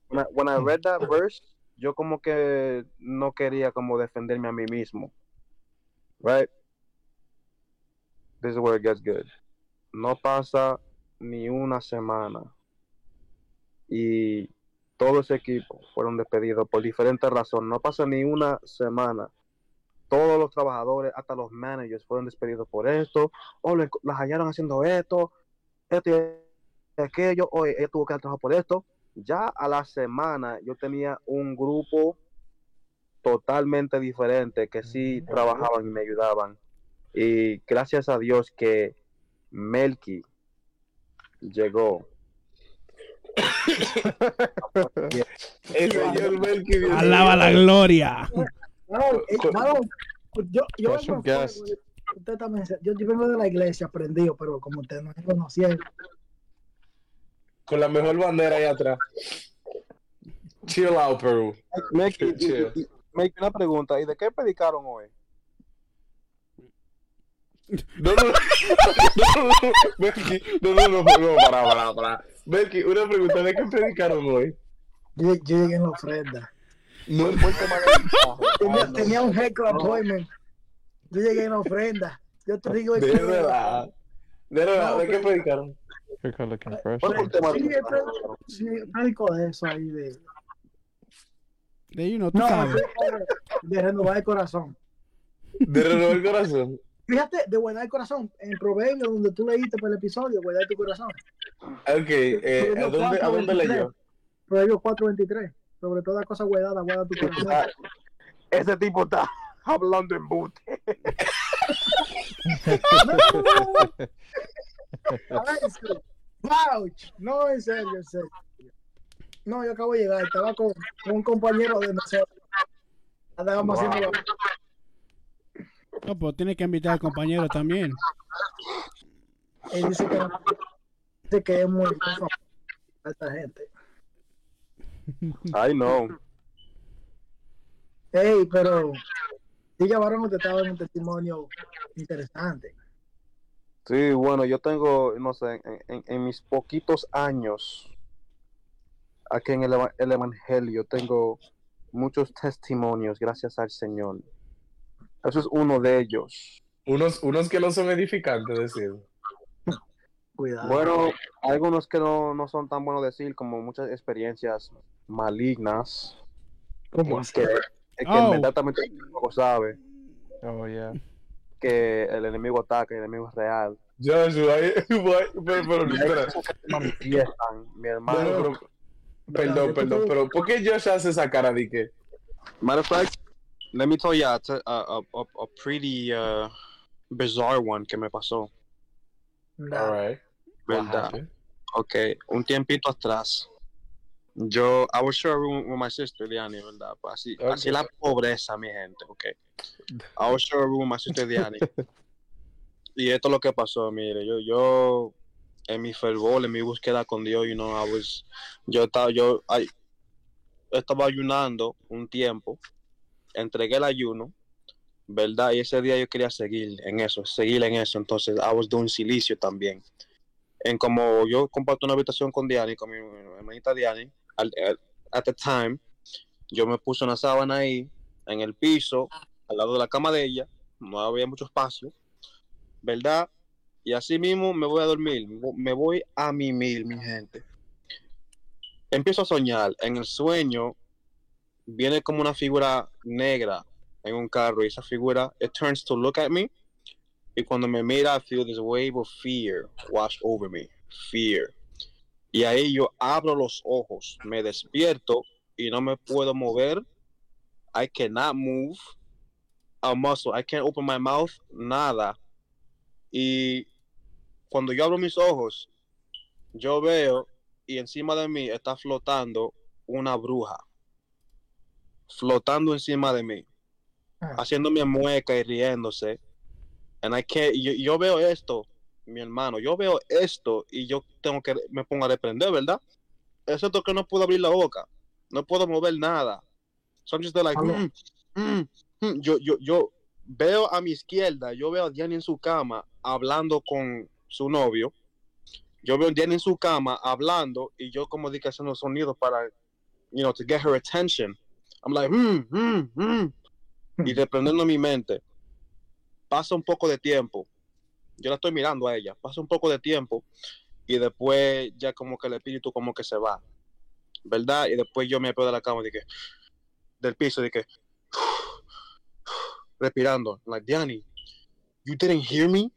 when I, when I read that verse, yo como que no quería como defenderme a mí mismo. Right? This is where it gets good. No pasa ni una semana y todo ese equipo fueron despedidos por diferentes razones. No pasa ni una semana. Todos los trabajadores, hasta los managers, fueron despedidos por esto. O le- las hallaron haciendo esto, esto y aquello. O ella tuvo que dar trabajo por esto. Ya a la semana yo tenía un grupo totalmente diferente que sí trabajaban y me ayudaban. Y gracias a Dios que Melky llegó. El señor Melky. Alaba la gloria. Eh, varón, yo, yo, vengo usted también, yo, yo vengo de la iglesia aprendido, pero como usted no me conocía, Con la mejor bandera ahí atrás. Chill out, Perú. Y- Melky, una pregunta, ¿y de qué predicaron hoy? No, no, no, no, no, Melky, no, no, no, no, para, para, para. Melky, una pregunta, ¿de qué predicaron hoy? yo, yo llegué en la ofrenda. No, Tenía, tenía un heckle appointment. Yo llegué en la ofrenda. Yo te digo de verdad. De verdad, ¿de qué predicaron? You're looking fresh. ¿Cuál fue el tema Sí, de- el pre- sí, el prédico de eso ahí de. De you know, tú No, sabes. de renovar el corazón. De renovar el corazón. Fíjate, de guardar el corazón. En Proverbio, donde tú leíste por el episodio, guardar tu corazón. Ok, eh, ¿a dónde, a dónde leyó? Proverbio 4.23. Sobre toda cosa guardada, guarda tu corazón. Ese tipo está hablando en boot. No, en serio, en serio. No, yo acabo de llegar. Estaba con, con un compañero de nosotros. Andábamos Wow. haciendo. No, pero tiene que invitar al compañero también. Él dice que, dice que es muy famoso a esta gente. I know. Ey, pero. Diga, varón, usted estaba en un testimonio interesante. Sí, bueno, yo tengo, no sé, en, en- en mis poquitos años aquí en el, el Evangelio tengo muchos testimonios, gracias al Señor. Eso es uno de ellos. Unos, unos que no son edificantes, decir. Cuidado. Bueno, algunos que no, no son tan buenos decir, como muchas experiencias malignas, ¿Cómo que, así? que, Oh. inmediatamente uno sabe Oh yeah. que el enemigo ataca, el enemigo es real. Joshua, pero, mi No, hermano. perdón, perdón, pero ¿por qué Josh hace esa cara de que? Matter of fact, let me tell you a, a, a, a, pretty uh, bizarre one que me pasó. Nah. Alright. what ¿Verdad? Ok, un tiempito atrás. Yo, I was sharing room with my sister, Diani, ¿verdad? Pues Así, así la pobreza, mi gente, ok. I was sharing room with my sister, Diani. y esto es lo que pasó, mire, yo, yo, en mi fervor, en mi búsqueda con Dios, you know, I was, yo estaba, yo, ay, estaba ayunando un tiempo, entregué el ayuno, ¿verdad? Y ese día yo quería seguir en eso, seguir en eso, entonces I was doing silicio también en como yo comparto una habitación con Diani, con mi hermanita Diani, at the time, yo me puse una sábana ahí, en el piso, al lado de la cama de ella, no había mucho espacio, ¿verdad? Y así mismo me voy a dormir, me voy a mimir, mi gente. Empiezo a soñar, en el sueño viene como una figura negra en un carro y esa figura, it turns to look at me y cuando me mira, I feel this wave of fear wash over me. Fear. Y ahí yo abro los ojos, me despierto y no me puedo mover. I cannot move a muscle. I can't open my mouth. Nada. Y cuando yo abro mis ojos, yo veo y encima de mí está flotando una bruja. Flotando encima de mí. Ah. Haciéndome mueca y riéndose. And I can't, yo, yo veo esto mi hermano, yo veo esto y yo tengo que, me pongo a reprender, ¿verdad? Excepto que no puedo abrir la boca, no puedo mover nada. So I'm just like, mm, mm, mm. Yo, yo, yo veo a mi izquierda, yo veo a Diana en su cama hablando con su novio. Yo veo a Diana en su cama hablando y yo como dije haciendo sonidos para, you know, to get her attention. I'm like, mm, mm, mm. Y reprendiendo mi mente. Pasa un poco de tiempo. Yo la estoy mirando a ella. Pasa un poco de tiempo y después ya como que el espíritu como que se va. ¿Verdad? Y después yo me pego de la cama y dije, del piso, dije, respirando. Like, Diani, you didn't hear me?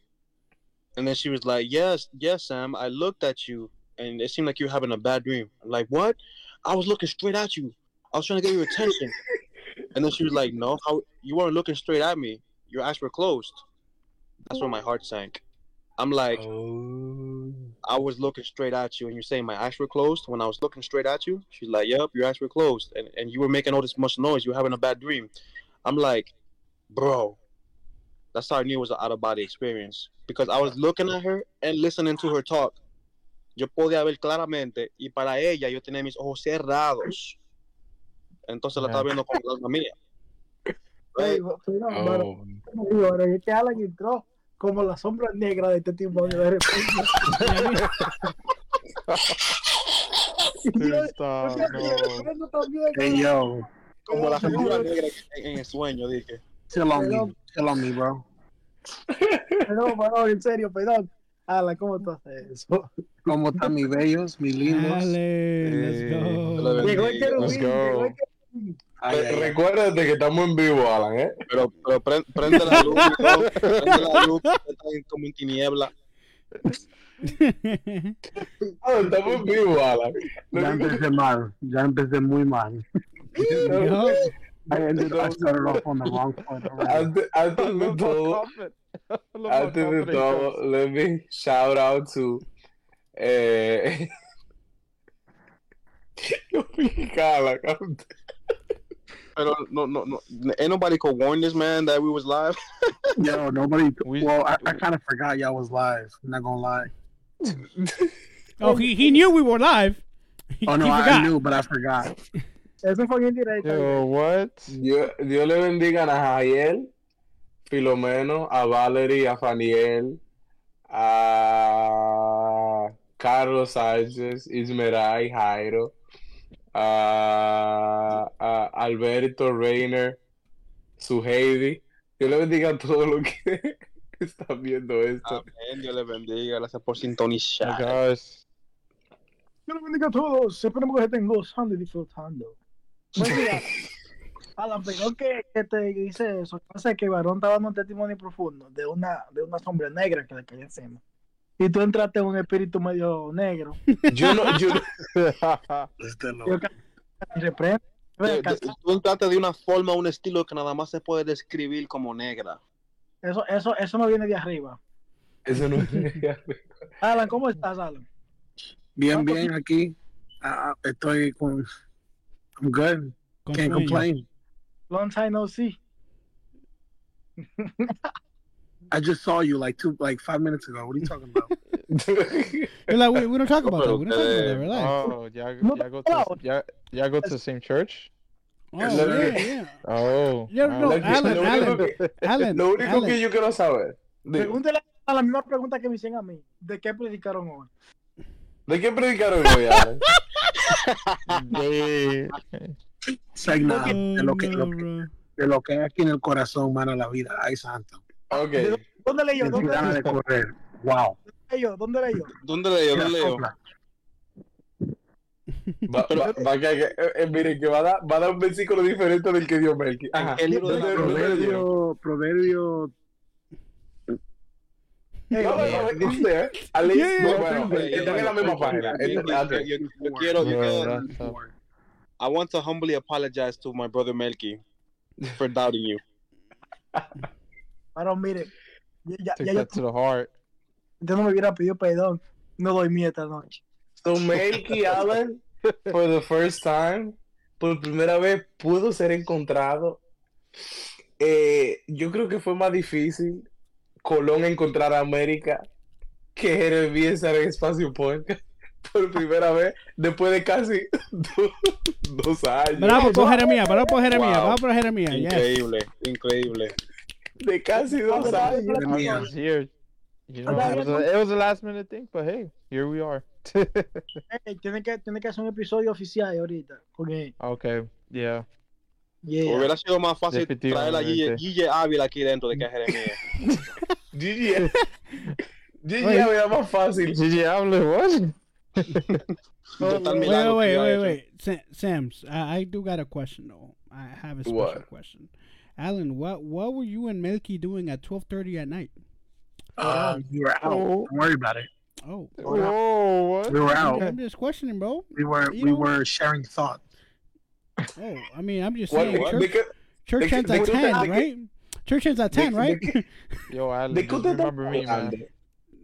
And then she was like, yes, yes, Sam, I looked at you and it seemed like you were having a bad dream. I'm like, what? I was looking straight at you. I was trying to get your attention. and then she was like, no, how you weren't looking straight at me. Your eyes were closed. That's when my heart sank. I'm like, Oh. I was looking straight at you, and you're saying my eyes were closed. When I was looking straight at you, she's like, "Yep, your eyes were closed, and and you were making all this much noise. You were having a bad dream." I'm like, "Bro, that's how I knew it was an out of body experience because I was looking at her and listening to her talk. Yo podía ver claramente, y para ella yo tenía mis ojos cerrados. Entonces la estaba viendo con la alma mía. Ey, Right? pero, pero, Oh. digo, pero es que Alan entró como la sombra negra de este tipo de repente. Hey Como la figura negra en, en el sueño, dije. chill on me, chill on me, bro. Perdón, perdón, en serio, perdón. Alan, ¿cómo tú haces eso? ¿Cómo están mis bellos, mis lindos? Dale, let's Eh, go. Llegó el querubín, Let's go. llegó el querubín. Ay, ay, ay. Recuérdate que estamos en vivo, Alan, ¿eh? Pero, pero pre- prende la luz, bro. prende la luz, que está en- como en tiniebla. Ah, estamos en vivo, Alan. Ya empecé mal, ya empecé muy mal. Yo, I ended I started off on the wrong foot already. Antes, antes de todo, antes de todo, let me shout out to eh, yo fui Alan, Pero no, no, no. Ain't nobody could warn this man that we was live. Yo, nobody. We- well, I, I kind of forgot y'all was live. I'm not gonna lie. oh, he, he knew we were live. He, Oh no, I knew, but I forgot. Eso fue en directo. Yo, what? Dios, Dios le bendiga a Jael, Filomeno, a Valerie, a Faniel, a Carlos Sánchez, Ismeray, Jairo, a, a Alberto Reiner, su Heidi. Dios le bendiga a todos los que están viendo esto. Amén, Dios le bendiga. Gracias por sintonizar. Yo les bendiga a todos. Esperemos que estén gozando y disfrutando. Buen día. Alan, pero que, que te dice eso. Sé que varón estaba dando un testimonio profundo de una, de una sombra negra que le caía encima. Y tú entraste en un espíritu medio negro. Yo no, yo no- Este lo- Yo ca- reprendo. De- de- Tú entraste de una forma, un estilo que nada más se puede describir como negra. Eso, eso, eso no viene de arriba. eso no Alan, ¿cómo estás, Alan? Bien, bien aquí. Ah, estoy con. I'm good. Can't complain. Long time no see. I just saw you like two, like five minutes ago. What are you talking about? Like, we, we don't talk about that. We don't talk about that. Relax. Oh, y'all, No, y'all go to y'all, y'all go to the same church? oh, yeah, yeah. Oh, Yeah, no, Alan, Alan, Alan, Lo único Alan. que yo quiero saber, digo, Pregúntale a la misma pregunta que me hicieron a mí. ¿De qué predicaron hoy? ¿de qué predicaron hoy, Alan? de, nah, de, lo que, Oh, lo que, de lo que hay aquí en el corazón, mano, la vida. Ay, santo. Ok. ¿Dónde leí yo? Qué ¿Dónde ganas leí de correr. Wow. yo? ¿Dónde leí yo? ¿Dónde? Mira, ¿Dónde sopla. Va, va, va que, que- eh, eh, miren, que va a, dar, va a dar un versículo diferente del que dio Melky. Ajá. El libro de ¿Dónde- dónde leyó? Proverbio, proverbio. Están en la misma página. Este- yo- quiero. I want to humbly apologize to my brother Melky for doubting you. Pero mire, ya, ya, ya to the heart. yo no me hubiera pedido perdón. No dormí esta noche. So Melky Allen, for the first time, por primera vez pudo ser encontrado. Eh, yo creo que fue más difícil Colón encontrar a América que Jeremías estará en Espacio Podcast por primera vez después de casi do- dos años. Bravo por Jeremías, bravo por Jeremías, Wow. bravo por Jeremías. Yes. Increíble, increíble. De casi dos años. I Yeah. was here. You know, it was, a, it was a last minute thing, but hey, here we are. Ey, eh, tiene que, tiene que hacer un episodio oficial ahorita. Porque, okay, yeah. yeah. Hubiera sido más fácil traer a Guille, Definitivamente. Guille Ávila aquí dentro de que a Jeremías. Gigi, eh. Gigi Oye. era más fácil. Gigi hable, what? Wait, wait, wait, wait, a wait. Sa- Sam's, I, I do got a question though. I have a special What? question. Alan, what what were you and Melky doing at twelve thirty at night? Uh, we were out. Oh. Don't worry about it. Oh, Whoa, what? We were out. I'm just questioning, bro. We were You we know- were sharing thoughts. Oh, I mean, I'm just What, saying. what, Church, de qué- church de ends de at qué ten, de qué- right? Church ends at ten, de- right? de qué- Yo, Alan, ¿De qué just usted remember me, man. hablando?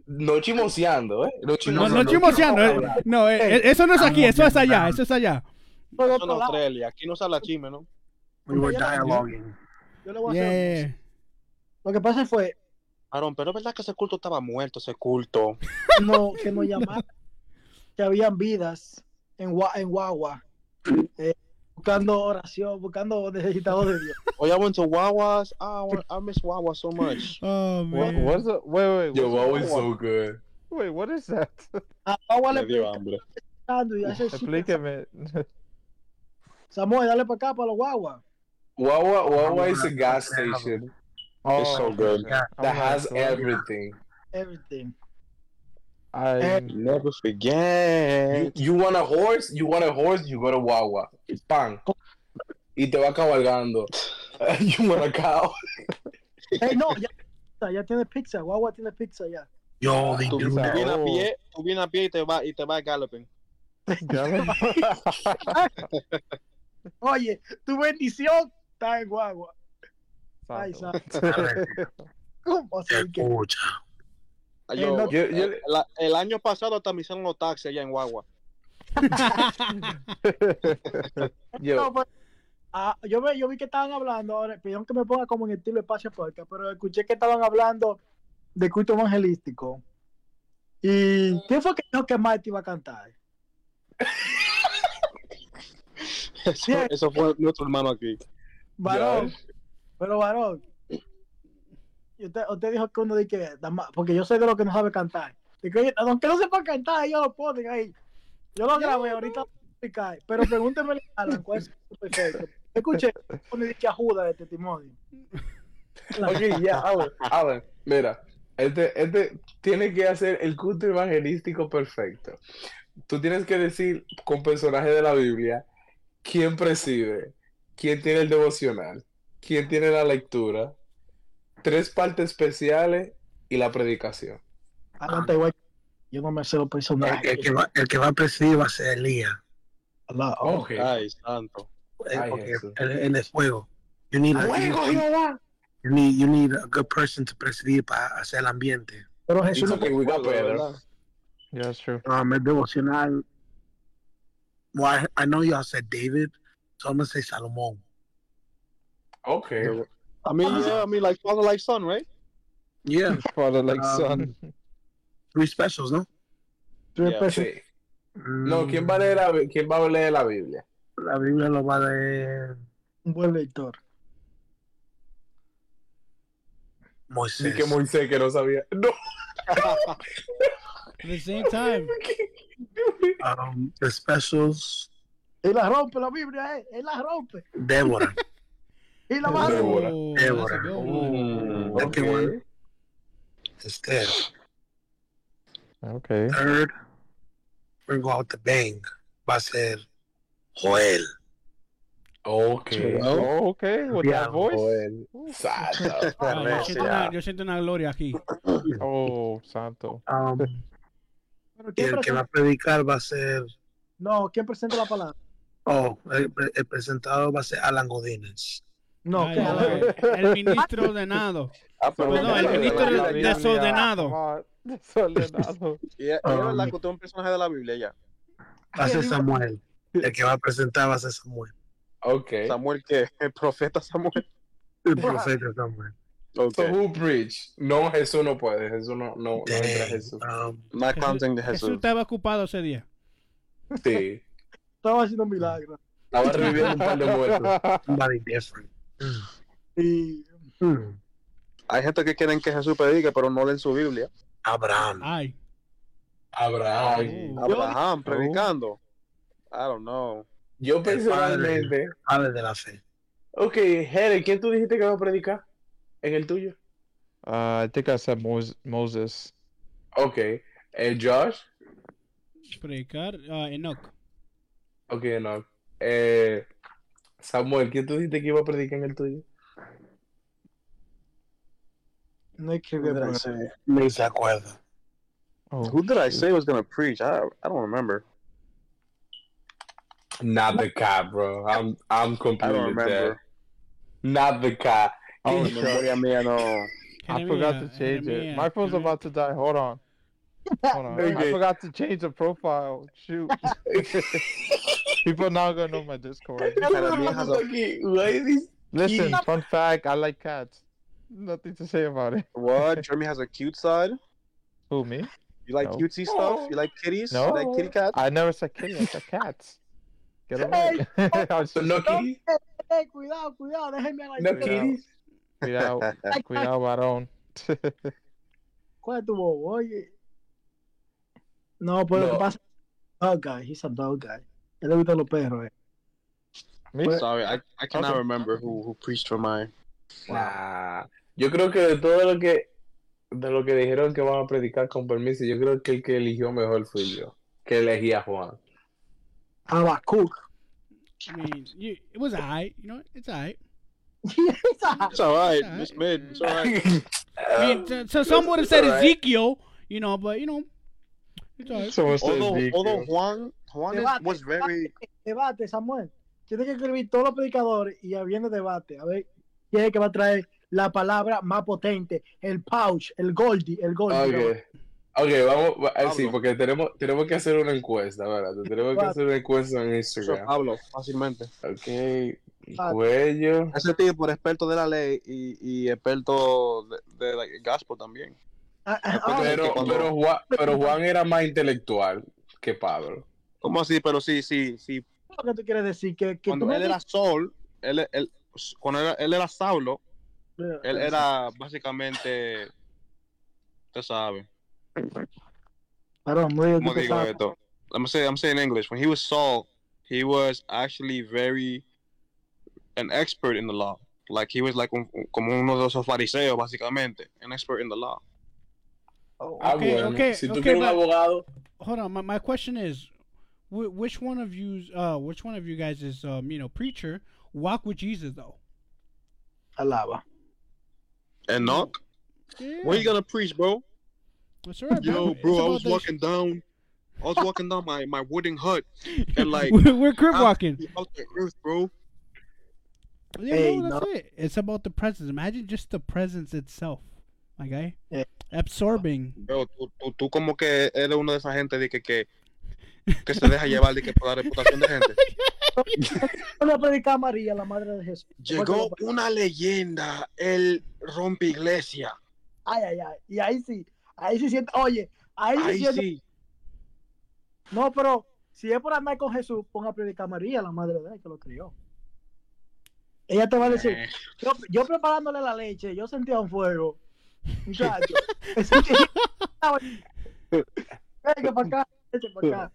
No chimoseando, ¿eh? No No, chimoseando. no chismoseando. eh. No, eh, eh, eso no es aquí, eso es allá, eso es allá. Eso otro en Australia. Aquí no se habla chisme, ¿no? We were Okay, dialoguing. Yo le voy a hacer. Lo que pasa fue Aaron, pero es verdad que ese culto estaba muerto, ese culto. no, que nos llamaron que habían vidas en, en Guagua, eh, buscando oración, buscando necesitados de Dios. Oh, I went to Wawa's. Ah, I, miss Wawa so much. Oh What, man. what's the, wait, wait, Yo, the- is so good. wait, what is that? A Guagua Me le dio hambre. Explíqueme. Samuel, dale para acá, para los Guagua. Wawa, Wawa is a gas station oh, It's so good. Yeah. That gonna has try. everything. Everything. I, eh. Never forget. you want a horse, you want a horse, you go to Wawa. Pan. Y te va cabalgando. you want a cow. Hey, eh, no, ya, ya tiene pizza. Guagua tiene pizza ya. Yo, they Tú, do tú that. vienes a Oh. pie, tú vienes a pie y te vas y te vas galloping. Oye, tu bendición está en Guagua. Ay, Santo. ¿Cómo así que? Escucha. Yo, no- Yo- yo- el, la- el año pasado hasta me hicieron los taxis allá en Guagua. Yo, No, pues, ah, yo, vi que estaban hablando, ahora pidieron que me ponga como en estilo espacio podcast, pero escuché que estaban hablando de culto evangelístico. ¿Y quién fue que dijo que Marty iba a cantar? Eso fue nuestro hermano aquí. Varón, pero varón. Y usted, usted dijo que uno de que, porque yo soy de los que no sabe cantar. De que, aunque no sepa cantar, ellos lo ponen ahí. Yo lo grabé, ahorita. Pero pregúnteme a Alan, ¿cuál es su perfecto? Escuché, pone de que a Judas de testimonio. ok, ya, Alan, Alan, mira, este, este tiene que hacer el culto evangelístico perfecto. Tú tienes que decir con personajes de la Biblia quién preside, quién tiene el devocional, quién tiene la lectura, tres partes especiales y la predicación. Igual. Yo no me sé los El, personajes. el que va, el que va a presidir va a ser Elías. Allah, Ok. Ay, santo. Eh, Ay, él, él es fuego. You need, a, ¡Fuego, you, Jehová! you need, you need a good person to presidir para hacer el ambiente. Pero Jesús no okay, better. ¿verdad? yeah, that's true. Um, el devocional. Well, I, I know y'all said David, so I'm gonna say Salomón. Okay. I mean, yeah, I mean, like father, like son, right? Yeah, Father like Um, son. three specials, no? Tres Yeah. Sí. No, ¿quién va a leer la, quién va a leer la Biblia? La Biblia lo va a leer Un buen lector. Moisés. que Moisés que no sabía. No. At the same time. Um, the specials, Y la rompe la Biblia, eh. Él la rompe. Débora. Y la va a Débora. Oh, Débora. Mm. Second Okay. one, Esther. Okay. Third, we're going out the bang. Va a ser Joel. Okay. Oh, okay. With Yeah, that voice. Joel. Santo. Ah, yo, siento una, yo siento una gloria aquí. Oh, santo. Um, y ¿quién el que va a predicar va a ser. No, ¿quién presenta la palabra? Oh, el, el presentador va a ser Alan Godínez. No, ay. El ministro ordenado. Ah, pero no, el ministro mira, mira, desordenado. mira, Desordenado. Y es, verdad que usted es un personaje de la Biblia ya. Va a ser Samuel. El que va a presentar va a ser Samuel. Okay. Samuel, que el profeta Samuel. El profeta Samuel. So Okay. who preach? No, Jesús no puede. Jesús no, no, no entra Jesús. Um, Not counting Jesús Jesús. estaba ocupado ese día. Sí. Estaba haciendo milagros. Estaba reviviendo un par de muertos. Y Hmm. Hay gente que quieren que Jesús predique, pero no leen su Biblia. Abraham. Ay. Abraham. Oh. Abraham predicando. I don't know. Yo personalmente. Padre de la fe. Ok, Jere, ¿quién tú dijiste que va a predicar? En el tuyo. Uh, I think I said Mos- Moses. Ok. Eh, Josh. Predicar. ah, Enoch. Ok, no. Eh, Samuel, ¿quién tú dijiste que iba a predicar en el tuyo? no escribí el programa. Ni se acuerda. Oh, Who did I say was gonna preach? I I don't remember. Not the cat, bro. I'm I'm I completely don't dead. remember. Not the cat. Oh, memoria mía no. I forgot to change it. My phone's about to die. Hold on. Hold on. I forgot to change the profile. Shoot. People now gonna know my Discord. Why is this? Listen, fun fact, I like cats. Nothing to say about it. What? Jeremy has a cute side. Who, me? You like No. cutesy stuff? You like kitties? No. You like kitty cats? I never said kitty, I said cats. Get away. I was just- No kitty? Cuidado, cuidado, déjenme a la No gente. kitties? Cuidado, cuidado, varón. ¿Cuál es tu bobo? Oye. No, but lo No. que pasa dog guy, he's a dog guy. Él le gustan los perros, eh. Me? Sorry, I, I cannot Okay. remember who, who preached for my. Nah. Yo creo que de todo lo que de lo que dijeron que van a predicar con permiso, yo creo que el que eligió mejor fui yo. Que elegí a Juan. Habacuc. I mean, you, it was alright. You know, it's alright. It's. Alright. It's mid. It's all right. I mean, so, so some would have said alright. Ezekiel, you know, but you know, it's alright. Although, Ezekiel. although Juan Juan is, Debate, was very Debate, Samuel. Tiene que escribir todos los predicadores y ya viene debate. A ver, quién es el que va a traer la palabra más potente, el pouch, el Goldie, el Goldie. Ok. Ok, vamos, va- eh, sí, Pablo. porque tenemos, tenemos que hacer una encuesta, ¿verdad? Tenemos que hacer una encuesta en Instagram. Pablo, fácilmente. Ok, cuello. Ese tipo era experto de la ley y, y experto de, de gospel también. Ah, ah, ah, Pero, pero, Juan, pero Juan era más intelectual que Pablo. ¿Cómo así? Pero sí, sí, sí. lo que tú quieres decir que, que Cuando él era Sol, él, él, cuando era- él era Saulo, él era básicamente, usted sabe, Perdón, digo ¿cómo digo sabe. esto? I'm saying, I'm saying in English. When he was Saul, he was actually very an expert in the law. Like he was like un, como uno de esos fariseos, básicamente, an expert in the law. Ah, Okay, bueno. okay, si tú okay, quieres un but- abogado, Hold on, my, my question is, wh- which one of you, uh, which one of you guys is, um, you know, preacher? Walk with Jesus though. Alaba. Enoch, Yeah, when you gonna preach, bro? that's all right, Yo, It's bro, I was the- walking down. I was walking down my, my wooden hut and like we're, we're crib walking. out the earth, bro. Yeah, Hey, no, that's no. it. It's about the presence. Imagine just the presence itself, my guy. Yeah. Absorbing. Bro, tú, tú, tú como que eres uno de esa gente de que, que, que se deja llevar de que por la reputación de gente. Voy a predicar a María, la madre de Jesús. Llegó una leyenda, el rompe iglesia. Ay, ay, ay. Y ahí sí, ahí sí siente, oye, ahí sí Ahí siente. sí. No, pero si es por andar con Jesús, ponga a predicar a María, la madre de él que lo crió. Ella te va a decir, Eh, yo, yo preparándole la leche, yo sentía un fuego. Muchacho. Venga para acá, leche para acá.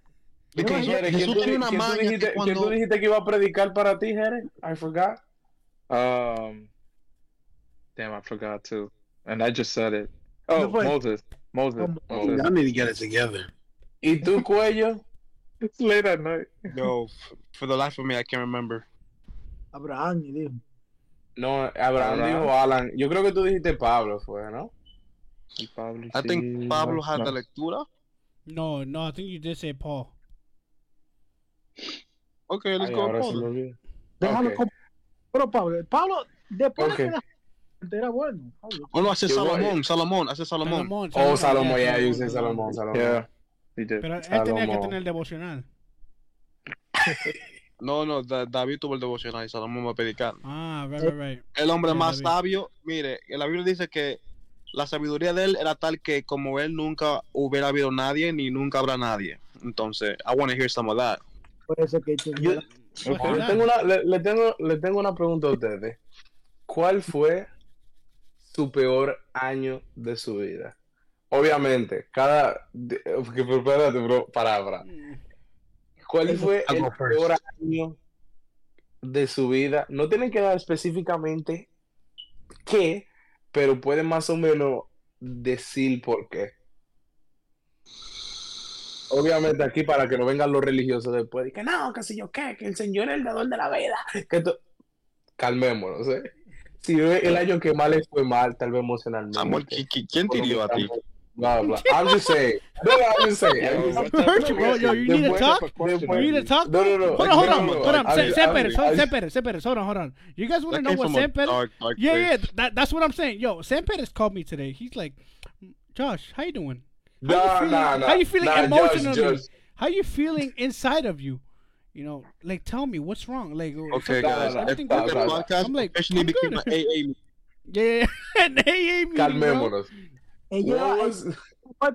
De que No, Jesús- Jere, Jesús tú, tiene una quién tú maña dijiste, que quién tú dijiste que iba a predicar para ti, Jere? I forgot. Um, damn, I forgot to. And I just said it. Oh, No fue. Moses. Moses. Oh, Moses. Y'all need to get it together. ¿Y tú, cuello? It's late at night. No, for the life of me, I can't remember. Abraham, y dijo. No, Abraham Abraham. dijo Alan. Yo creo que tú dijiste Pablo, fue, ¿no? Y Pablo, I think Pablo no, had no. the lectura. No, no, I think you did say Paul. Okay, let's Ay, go. ahora se me Pablo. olvidó. Déjalo Ok. con- Pero Pablo, Pablo, después Ok. de que la gente era bueno. Pablo. Oh no, hace Yo Salomón, Salomón, hace Salomón. Salomón, Oh, Salomón, yeah, yeah, you said Salomón, Salomón. Yeah, he did. Pero él tenía que tener el devocional. No, no, Da- David tuvo el devocional y Salomón va a predicar. Ah, right, right, right. El hombre más David. sabio, mire, en la Biblia dice que la sabiduría de él era tal que como él nunca hubiera habido nadie ni nunca habrá nadie. Entonces, I want to hear some of that. Por eso que Yo, not? tengo una, le, le tengo, le tengo una pregunta a ustedes. ¿Cuál fue su peor año de su vida? Obviamente, cada... Espérate, bro, palabra. ¿Cuál fue el peor año de su vida? No tienen que dar específicamente qué, pero pueden más o menos decir por qué. Obviamente aquí para que no vengan los religiosos después y que no, que si yo qué, que el Señor es el dador de la vida. Que Calmémonos, ¿eh? Si el año que les fue mal, tal vez emocionalmente. Samuel, ¿qui- qui- ¿quién te a ti? I'm just saying. No, no, I'm just saying. I'm just saying. Hurt you, bro. Yo, you need to talk. You need to talk. No, no, no. Hold on, hold on, hold on. Better, say better. Hold on, hold on. You guys want to know what dark, dark Yeah, yeah. That, that's what I'm saying. Yo, Sam Pettis called me today. He's like, Josh, how you doing? How you Nah, feeling- nah, nah. how you feeling Nah, emotionally? Just, just. How you feeling inside of you? You know, like tell me what's wrong. Like, Okay, guys. no. everything Este good? stop, podcast I'm like, officially I'm became good. an AA. Yeah, an AA. Calmémonos. Ella,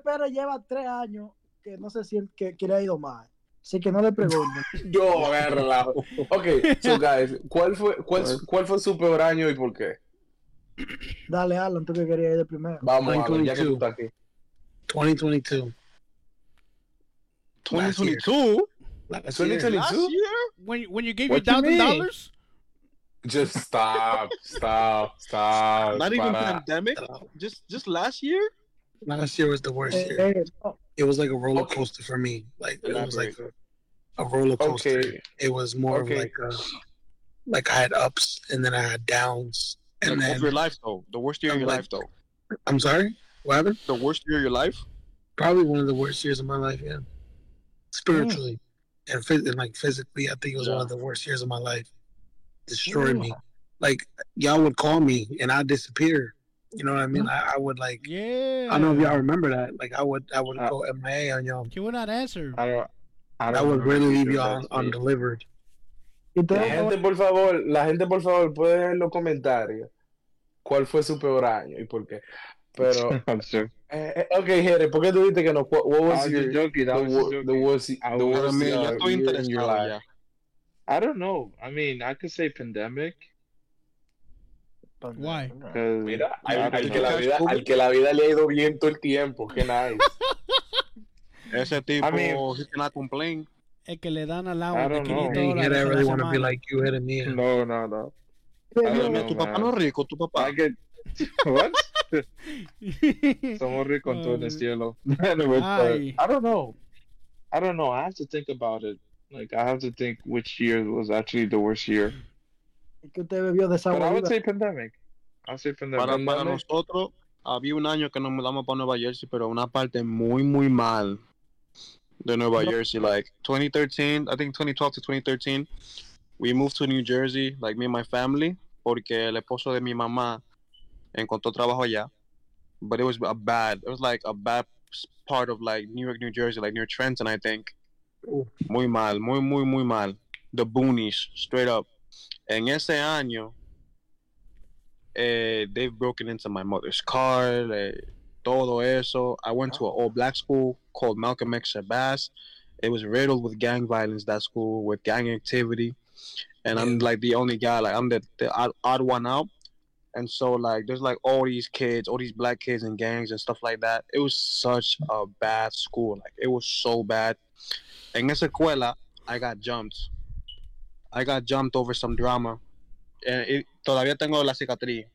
Pérez lleva tres años que no se siente que, que le ha ido mal. Así que no le pregunten. Yo, verla. Ok, so guys, ¿cuál fue, cuál, cuál fue su peor año y por qué? Dale, Alan, tú que querías ir de primero. Vamos, Alan, ya que tú 2022. estás aquí. 2022. Last 2022? Last year. 2022? Last year? When when you gave What your thousand dollars, Just stop, stop, stop. Not even para. pandemic? Just just last year? Last year was the worst year. no, It was like a roller Okay. coaster for me. Like it was like a, a roller coaster. Okay. It was more Okay. of like a like I had ups and then I had downs. And Like, of your life though. The worst year of I'm your like- life though. I'm sorry, what happened? The worst year of your life? Probably one of the worst years of my life. Yeah, spiritually and, phys- and like physically, I think it was one of the worst years of my life. Destroyed me. Like y'all would call me and I'd disappear. You know what I mean? I, I would like. yeah. I don't know if y'all remember that. Like I would, I would Uh, go MIA on y'all. He would not answer. I don't. I, don't I would really leave y'all un- undelivered. y La gente, por favor, la gente, por favor, puede dejar en los comentarios cuál fue su peor año y por qué. Pero, I'm sure. eh, eh, ok, Jere, ¿por qué tú dijiste que no? What, what I was was your, joking. I the, was the I the was- Mira, uh, estoy interesado life? ya. I don't know. I mean, I could say pandemic. Why? Mira, I al, al que la vida, al que la vida le ha ido bien todo el tiempo, qué nice. Ese tipo, I mean- he cannot complain. El que le dan al I agua de don't know. 500 Hey, dólares Hit, I a la really want to be like you. No, no, no. I Tu papá no es rico, tu papá. I get what? Somos ricos todo en el Um, cielo. Anyways, but I don't know. I don't know. I have to think about it. Like I have to think which year was actually the worst year. que usted bebió de esa But I would say pandemic. I'll say pandemic. Para, para nosotros, había un año que nos mudamos para Nueva Jersey, pero una parte muy, muy mal de Nueva Jersey. Like 2013, I think 2012 to 2013, we moved to New Jersey, like me and my family, porque el esposo de mi mamá encontró trabajo allá. But it was a bad, it was like a bad part of like New York, New Jersey, like near Trenton, I think. Muy mal, muy, muy, muy mal. The boonies, straight up. En ese año, eh, they've broken into my mother's car, eh, todo eso. I went to an all black school called Malcolm X Shabazz. It was riddled with gang violence, that school, with gang activity. And I'm like the only guy, like I'm the, the odd, odd one out. And so like there's like all these kids, all these black kids in gangs and stuff like that. It was such a bad school. Like it was so bad. En esa escuela, I got jumped. I got jumped over some drama. Eh, y todavía tengo la cicatriz.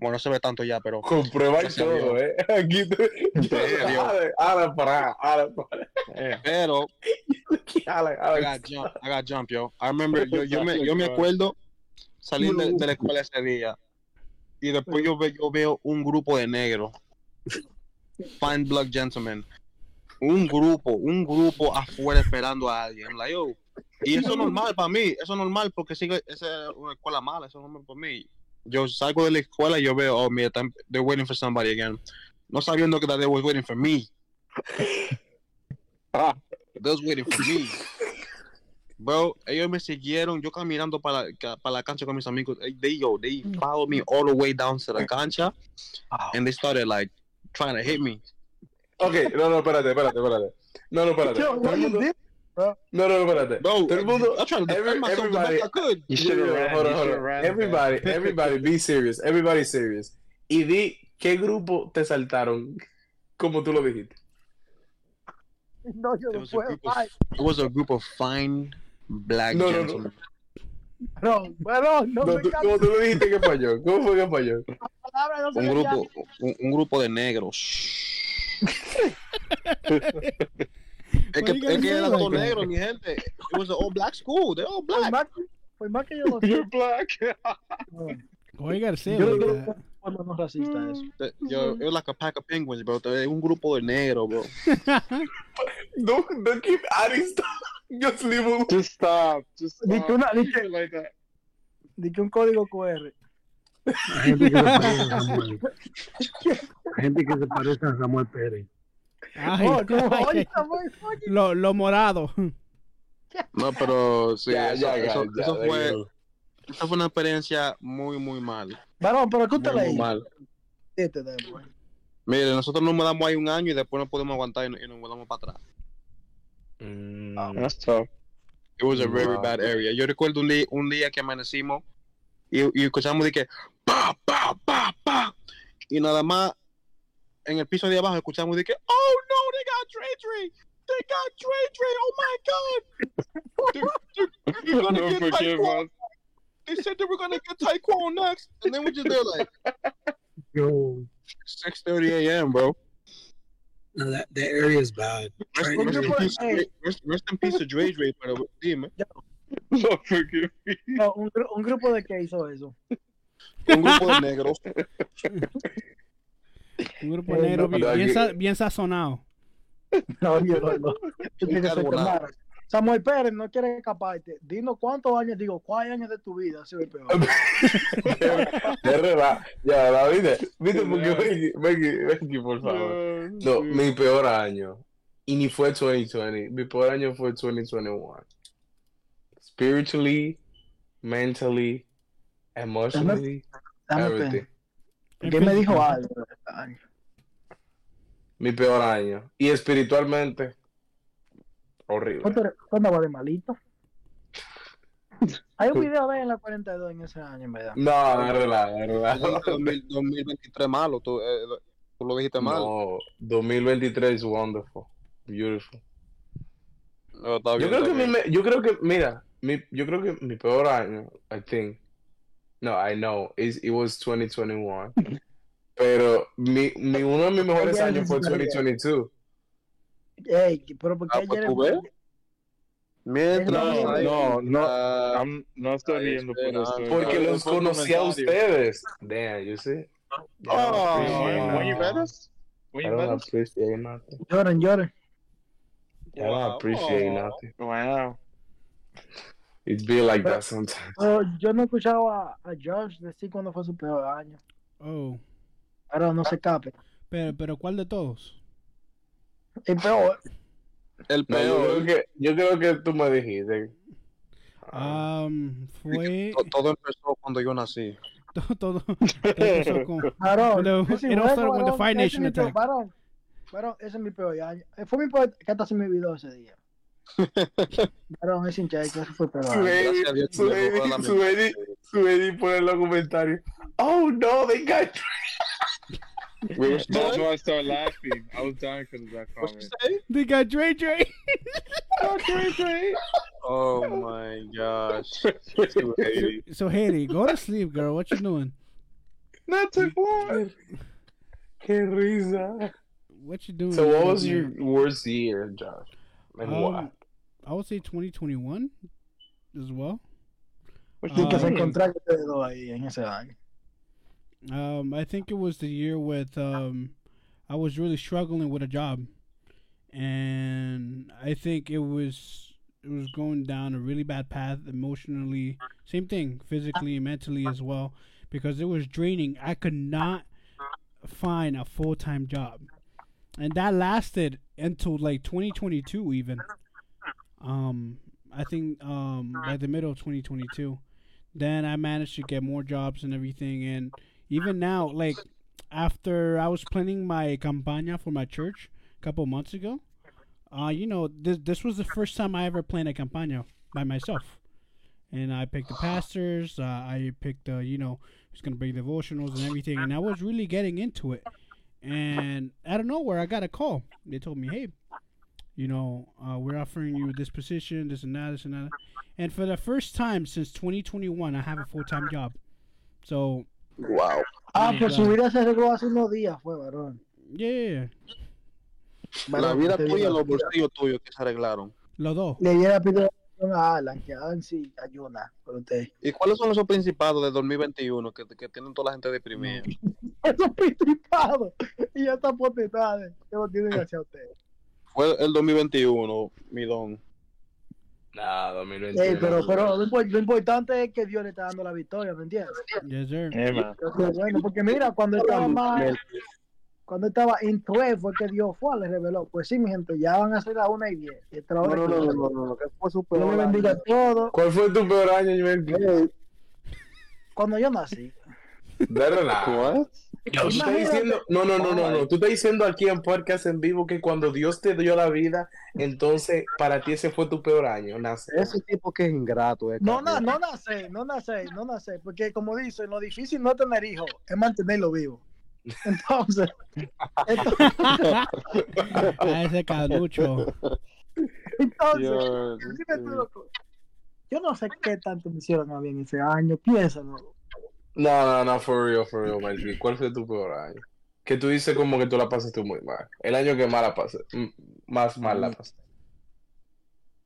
Bueno, no se ve tanto ya, pero Con prueba y todo, ¿eh? Aquí tú... Gracias a Dios. Ahora, para, ahora, para. Pero I got jump, I got jump, yo. I remember, yo, yo me, yo me acuerdo salir de, de la escuela ese día y después yo, ve- yo veo un grupo de negros, fine blood gentlemen, un grupo, un grupo afuera esperando a alguien. I'm like, yo, y eso es normal para mí, eso es normal porque sigue, esa es una escuela mala, eso es normal para mí. Yo salgo de la escuela y yo veo, oh, mira, they're waiting for somebody again. No sabiendo que they was waiting for me. Ah. They waiting for me. Bro, ellos me siguieron, yo caminando para, la- para la cancha con mis amigos. They, yo, they followed me all the way down to the cancha. And they started like trying to hit me. Ok, no, no, espérate, espérate, espérate. No, no, espérate. Yo, what mundo- did? No, no, espérate. Bro, Todo el mundo, I'm trying to every- myself the best everybody- I could. You Yo, should have ran. hold on, hold on. ran. Everybody, man. everybody, be serious. Everybody serious. Y di, ¿qué grupo te saltaron como tú lo dijiste? No, yo no puedo. it was a group of fine black No, no, no. no No, me tú- ¿Cómo tú lo dijiste que falló? ¿Cómo fue la palabra, no Un grupo, un, un grupo de negros. Es que, es que era todo negro, mi gente. It was an all black school. They're all black. más, que- por más que yo lo sé, You're black. Why you like no racista eso. That- Yo, it was like a pack of penguins, bro. Es un grupo de negros, bro. Don't, don't keep adding stuff. Just leave it. Just stop. Just Di stop. que, una, di, que, Shit like that. di que un código QR. La gente que se parece a Samuel. La gente que se parece a Samuel Pérez. Ay, Oh, no, ay, oye, ay. Samuel, oye. lo, lo morado. No, pero sí, Ya, eso, ya, eso- ya, eso fue, esa fue una experiencia muy, muy mal. Varón, pero ¿qué usted Muy le hizo? mal. Este de. Mire, nosotros nos mudamos ahí un año y después no podemos aguantar y, no- y nos mudamos para atrás. Mm, That's tough. It was a very bad area. Yo recuerdo un día, un día que amanecimos y, y escuchamos de que pa, pa, pa, pa. Y nada más en el piso de abajo escuchamos de que oh no, they got Dre. They got Dre. Oh my god. They're, they're- they're gonna get. They said they were gonna get Taekwon next. And then we just there like Yo, 6:30 a.m. bro. no, that, that area is bad. Rest, Right? rest in peace, Dre- rest, rest in peace to Dre Dre, pero dime. Lord forgive me. No, un, gru- un grupo de que hizo eso. Un grupo de negros. Un grupo Eh, negro no, bien, bien sa- bien sazonado. No, yo no, no. Yo Samuel Pérez no quiere escaparte. Dinos cuántos años, digo, ¿cuántos años de tu vida ha sido el peor? De verdad, ya, la viste. Viste, porque Becky, por favor. No, mi peor año. Y ni fue 2020. Mi peor año fue 2021. Spiritually, mentally, emotionally, Dame everything. pena. Porque él me dijo algo. Ay, Mi peor año. Y espiritualmente, horrible. ¿Cuánto cuánto andaba de malito? Hay un video de él en la 42 en ese año, en verdad. No, es relajo, es. 2000 2023 malo, tú, eh, tú lo dijiste mal. No, 2023 is wonderful. Beautiful. No, está Yo bien, creo está que mi, bien. me- yo creo que, mira, mi, yo creo que mi peor año, I think, no, I know, is, it was 2021. Pero mi, mi, uno de mis mejores años fue necesitaría. 2022. Ey, pero porque Ah, pues, ayer. ¿tú ves? Mientras No, hay- no, no. ah, no estoy viendo por eso. Porque Ah, los conocí a ustedes. Damn, you see? Oh, When, when you met I us? When you met don't us? appreciate nothing. Lloren, lloren. I don't Wow. appreciate Oh. nothing. Wow. It's be like that sometimes. Pero yo no he escuchado a, a Josh decir cuándo fue su peor año. Oh. Ahora no se escape. Pero, pero ¿cuál de todos? El peor. el No, yo peor. creo que, yo creo que tú me dijiste. Um, fue to- Todo empezó cuando yo nací. todo, todo, empezó con Varón. Pero ese es Nation mi peor- attack. Varón, varón, ese es mi peor año. Fue mi peor que hasta se me olvidó ese día. Varón, es sin cheque, ese fue el peor Su Eddie, su Eddie, su Eddie pone en los comentarios. Oh no, they got. We were That's still- why I started laughing. I was dying because of that What'd you comment. say? They got Dre Dre. Oh my gosh. so, so Haiti, go to sleep, girl. What you doing? Not too far. Qué risa. What you doing? So what was your worst year, Josh? And why? Um, I would say 2021 as well. What Y que se encontraron ustedes en ese año. Um, I think it was the year with um, I was really struggling with a job, and I think it was it was going down a really bad path emotionally. Same thing, physically and mentally as well, because it was draining. I could not find a full time job, and that lasted until like 2022 even. Um, I think um, by the middle of 2022. Then I managed to get more jobs and everything, and even now, like after I was planning my campaña for my church a couple months ago, uh, you know, this this was the first time I ever planned a campaña by myself, and I picked the pastors, uh, I picked the, you know, who's gonna bring devotionals and everything, and I was really getting into it. And out of nowhere, I got a call. They told me, "Hey, you know, uh, we're offering you this position, this and that, this and that." And for the first time since 2021, I have a full time job. So Wow. Ah, pues su vida se arregló hace unos días, fue, varón. yeah, La vida tuya y los bolsillos tuyos que se arreglaron. los dos. Le llega pidiendo a Alan que Alan sí ayuna por usted. ¿Y cuáles son esos principados de 2021 que, que tienen toda la gente deprimida? Esos principados y estas potestades que lo tienen hacia usted. Fue el 2021, mi don. Nah, 2021. Ey, pero pero lo, lo importante es que Dios le está dando la victoria, ¿me entiendes? Yes, sir. Qué bueno, porque mira, cuando estaba más, cuando estaba en 12 fue que Dios fue, le reveló. Pues sí, mi gente, ya van a ser las 1 y 10. Y esta es la hora No, no, no, no, no, no, que fue su Dios peor le bendiga a todos. ¿Cuál fue tu peor año? Cuando yo nací. De relajo. Tú estás diciendo, no, no, no, no, no. Tú estás diciendo aquí en podcast en vivo que cuando Dios te dio la vida, entonces para ti ese fue tu peor año. Nace. Ese tipo que es ingrato, eh, No, no, no nací, no nací, no nací, porque como dicen, lo difícil no es tener hijos, es mantenerlo vivo. Entonces, esto- A ese calucho. entonces, Dios, dime tú, loco, yo no sé qué tanto me hicieron a mí en ese año, piénsalo. No, no, no, for real, for real, G. ¿Cuál fue tu peor año? Que tú dices como que tú la pasaste muy mal. El año que más la pasé, mm, más mal la pasé.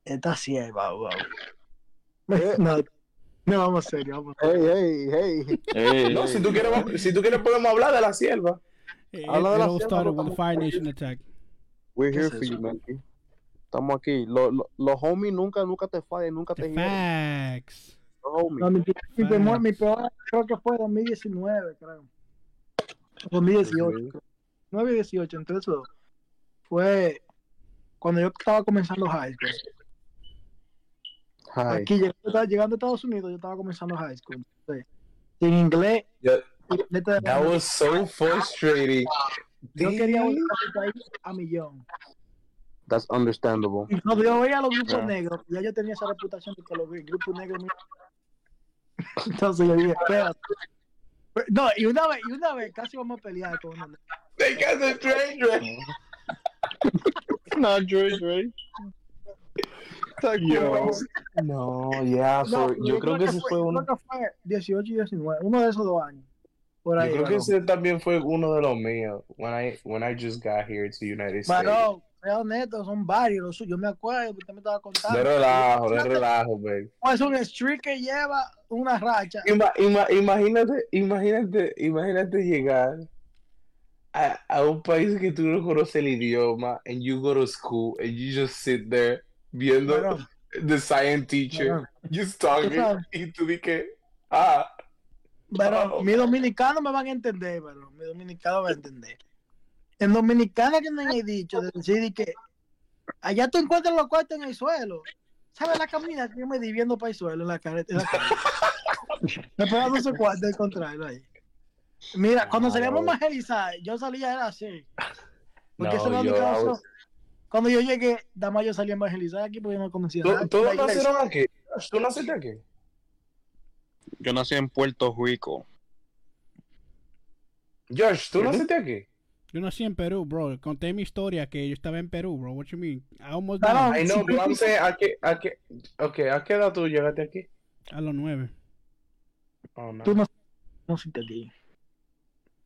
Esta sí es, wow, wow. No, no, vamos serio, vamos Hey, serio. hey, hey. No, si tú quieres, si tú quieres podemos hablar de la sierva. It, Habla de la all sierva, started with the Fire Nation attack. We're ¿Qué here es for you, man. Estamos aquí. Los lo, los homies nunca, nunca te fallan, nunca te The hieren. facts. Homies. No, mi, mi, peor, mi peor creo que fue 2019, creo. 2018. creo. 9 y 18, entre esos dos. Fue cuando yo estaba comenzando high school. Hi. Aquí llegando, llegando a Estados Unidos, yo estaba comenzando high school. Entonces, sin inglés, Yeah, that was so frustrating. yo quería volver a mi país a millón. That's understandable. Cuando yo veía los grupos Yeah. negros, ya yo tenía esa reputación de que los grupos negros no- Entonces yo dije, espérate. No, y una vez, y una vez casi vamos a pelear con uno. They got the train wreck. Not Dre, Dre. Yo. No, yeah, No, for- yo creo que ese fue yo uno. creo que fue 18 y 19, uno de esos dos años. Por Yo ahí. creo que ese también fue uno de los míos. When I when I just got here to United States. Varón, sea honesto, son varios los suyos. Yo me acuerdo, usted me estaba contando. De relajo, de relajo, baby. Es un streak que lleva una racha. Ima- ima- imagínate, imagínate, imagínate llegar a, a un país que tú no conoces el idioma and you go to school and you just sit there viendo the science teacher varón, just talking y tú dices, ah, varón, Oh. mi dominicano me van a entender, varón. Mi dominicano va a entender. En dominicana que me han dicho de decir que allá tú encuentras los cuartos en el suelo. ¿Sabes la camina que yo me di viendo para el suelo en la carretera? me pegando ese cuarto de contrario ahí. Mira, cuando salíamos no. evangelizar, yo salía era así. Porque No, eso razón. Cuando yo llegué, Dama yo salí a evangelizar aquí porque yo no conocía ¿tú- nada. ¿todos nacieron aquí? ¿Tú naciste aquí? Yo nací en Puerto Rico. Josh, ¿tú naciste aquí? Yo nací en Perú, bro. Conté mi historia que yo estaba en Perú, bro. What you mean? I almost died I know, but I'm saying, ¿a qué, a qué, okay, ¿a qué edad tú llegaste aquí? a los nueve. Oh, no. Tú no, no aquí.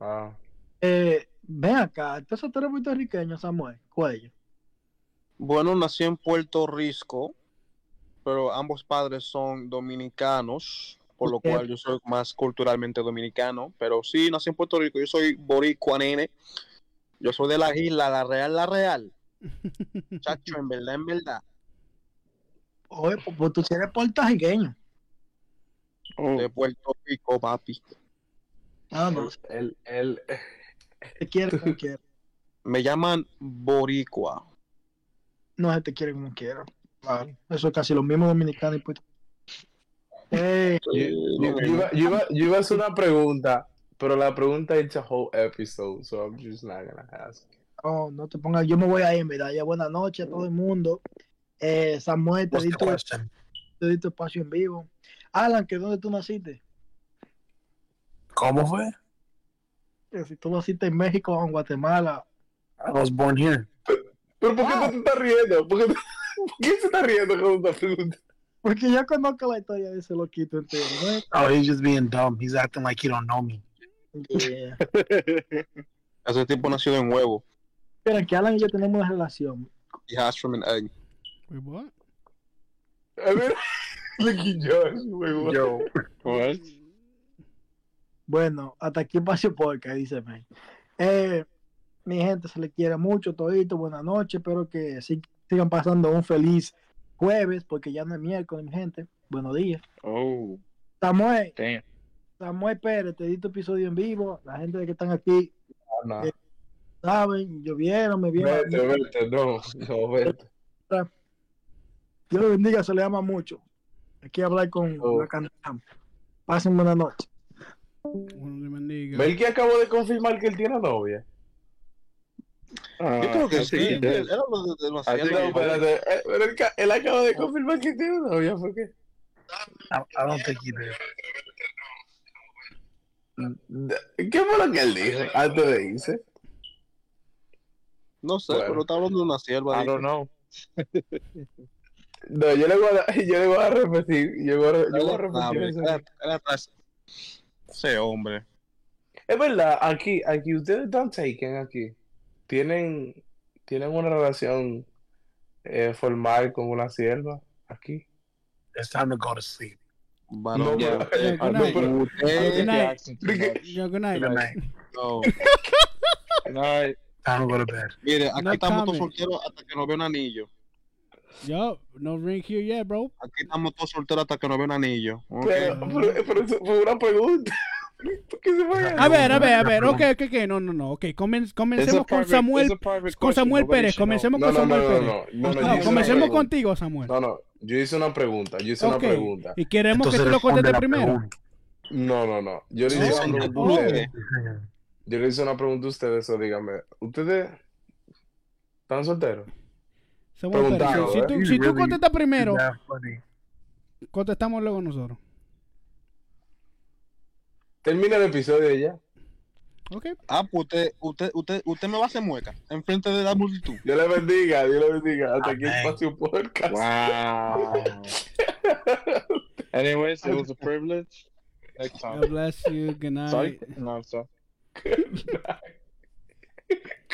Ah. Eh, ven acá, entonces tú eres puertorriqueño, Samuel, cuello. Bueno, nací en Puerto Rico, pero ambos padres son dominicanos, por lo Ok. cual yo soy más culturalmente dominicano. Pero sí, nací en Puerto Rico, yo soy boricua, nene. Yo soy de la isla, la real, la real. Chacho, en verdad, en verdad. Oye, pues, pues tú eres puertorriqueño. De Puerto Rico, papi. Ah, no, Él, él, te quiere como quiera. Me llaman boricua. No se te quiere como quiera. Claro, eso es casi lo mismo dominicano y puerto. Eh, Yo, yo iba, yo, iba, yo iba a hacer una pregunta, pero la pregunta es a whole episode, so I'm just not gonna ask. oh, no te pongas, yo me voy a ir, mira, ya buenas noches a todo el mundo. Eh, Samuel, te di, tu, te di tu espacio en vivo. Alan, ¿que dónde tú naciste? ¿Cómo fue? Que si tú naciste en México o en Guatemala. I was born here. ¿Pero por qué Ah. tú te estás riendo? ¿Por qué, ¿por qué se está riendo con esta pregunta? Porque yo conozco la historia de ese loquito entero, ¿no? Oh, he's just being dumb. He's acting like he don't know me. Yeah. Ese tipo nació en huevo. Espera, que Alan y yo tenemos una relación. He has from an egg. Wait, what? A ver. Yo. What? Bueno, hasta aquí Espacio Podcast, dice May. Eh, mi gente, se le quiere mucho, todito, buenas noches, espero que sigan pasando un feliz jueves, porque ya no es miércoles, mi gente. Buenos días. Oh, Samuel, damn. Samuel Pérez, te di tu episodio en vivo. La gente que están aquí No, saben, yo vieron, me vieron. vete, vete, no, no, vete. Dios lo bendiga, se le ama mucho. Aquí hablar con Oh. la cantante. Pasen buenas noches. Bueno. Melqui acabó de confirmar que él tiene novia. Yo creo que Ah, sí. Él Ah, no, eh, él, ca- él acaba de confirmar que tiene novia, ¿por qué? I, I don't think he did. ¿Qué fue lo que él dijo antes de irse? No sé, Bueno. pero está hablando de una sierva. I don't know. No, yo le voy a, yo le voy a repetir, yo voy a, yo voy a repetir. Ese hombre. Es verdad, aquí, aquí ustedes están taken aquí. Tienen, tienen una relación eh, formal con una sierva aquí. It's time to go to sleep. Varón, No, ya, pero- usted- Ah, no, pero- Good night. Yo, good night. Good night. no. No, Time to go to bed. Mire, aquí No estamos todos solteros hasta que nos vea un anillo. Yo, no ring here yet, bro. Aquí estamos todos solteros hasta que nos vea un anillo. ¿ok? Pero, pero, pero fue una pregunta. ¿Por qué se fue a- ver, a ver, a ver. Ok, ok, ok. No, no, no. Ok, comen- comencemos con Samuel. Con. Samuel Pérez. Comencemos No, con no, no, Samuel no, Pérez. no, no, no, comencemos contigo, Samuel. No, no, yo hice una pregunta, yo hice Ok. una pregunta. Y queremos Entonces que tú lo contestes primero. No, no, no. Yo le hice una pregunta a ustedes. Yo le hice una pregunta a ustedes, o dígame, ¿ustedes están solteros? Samuel Pérez. Preguntado, Si, tú, si tú contestas primero, contestamos luego nosotros. Termina el episodio ya. Ok. Ah, pues usted, usted, usted, usted me va a hacer mueca enfrente de la multitud. Dios le bendiga, Dios le bendiga. Hasta aquí Amén. espacio podcast. Wow. Anyways, it was a privilege. Next time. God bless you. Good night. Sorry? No, I'm sorry.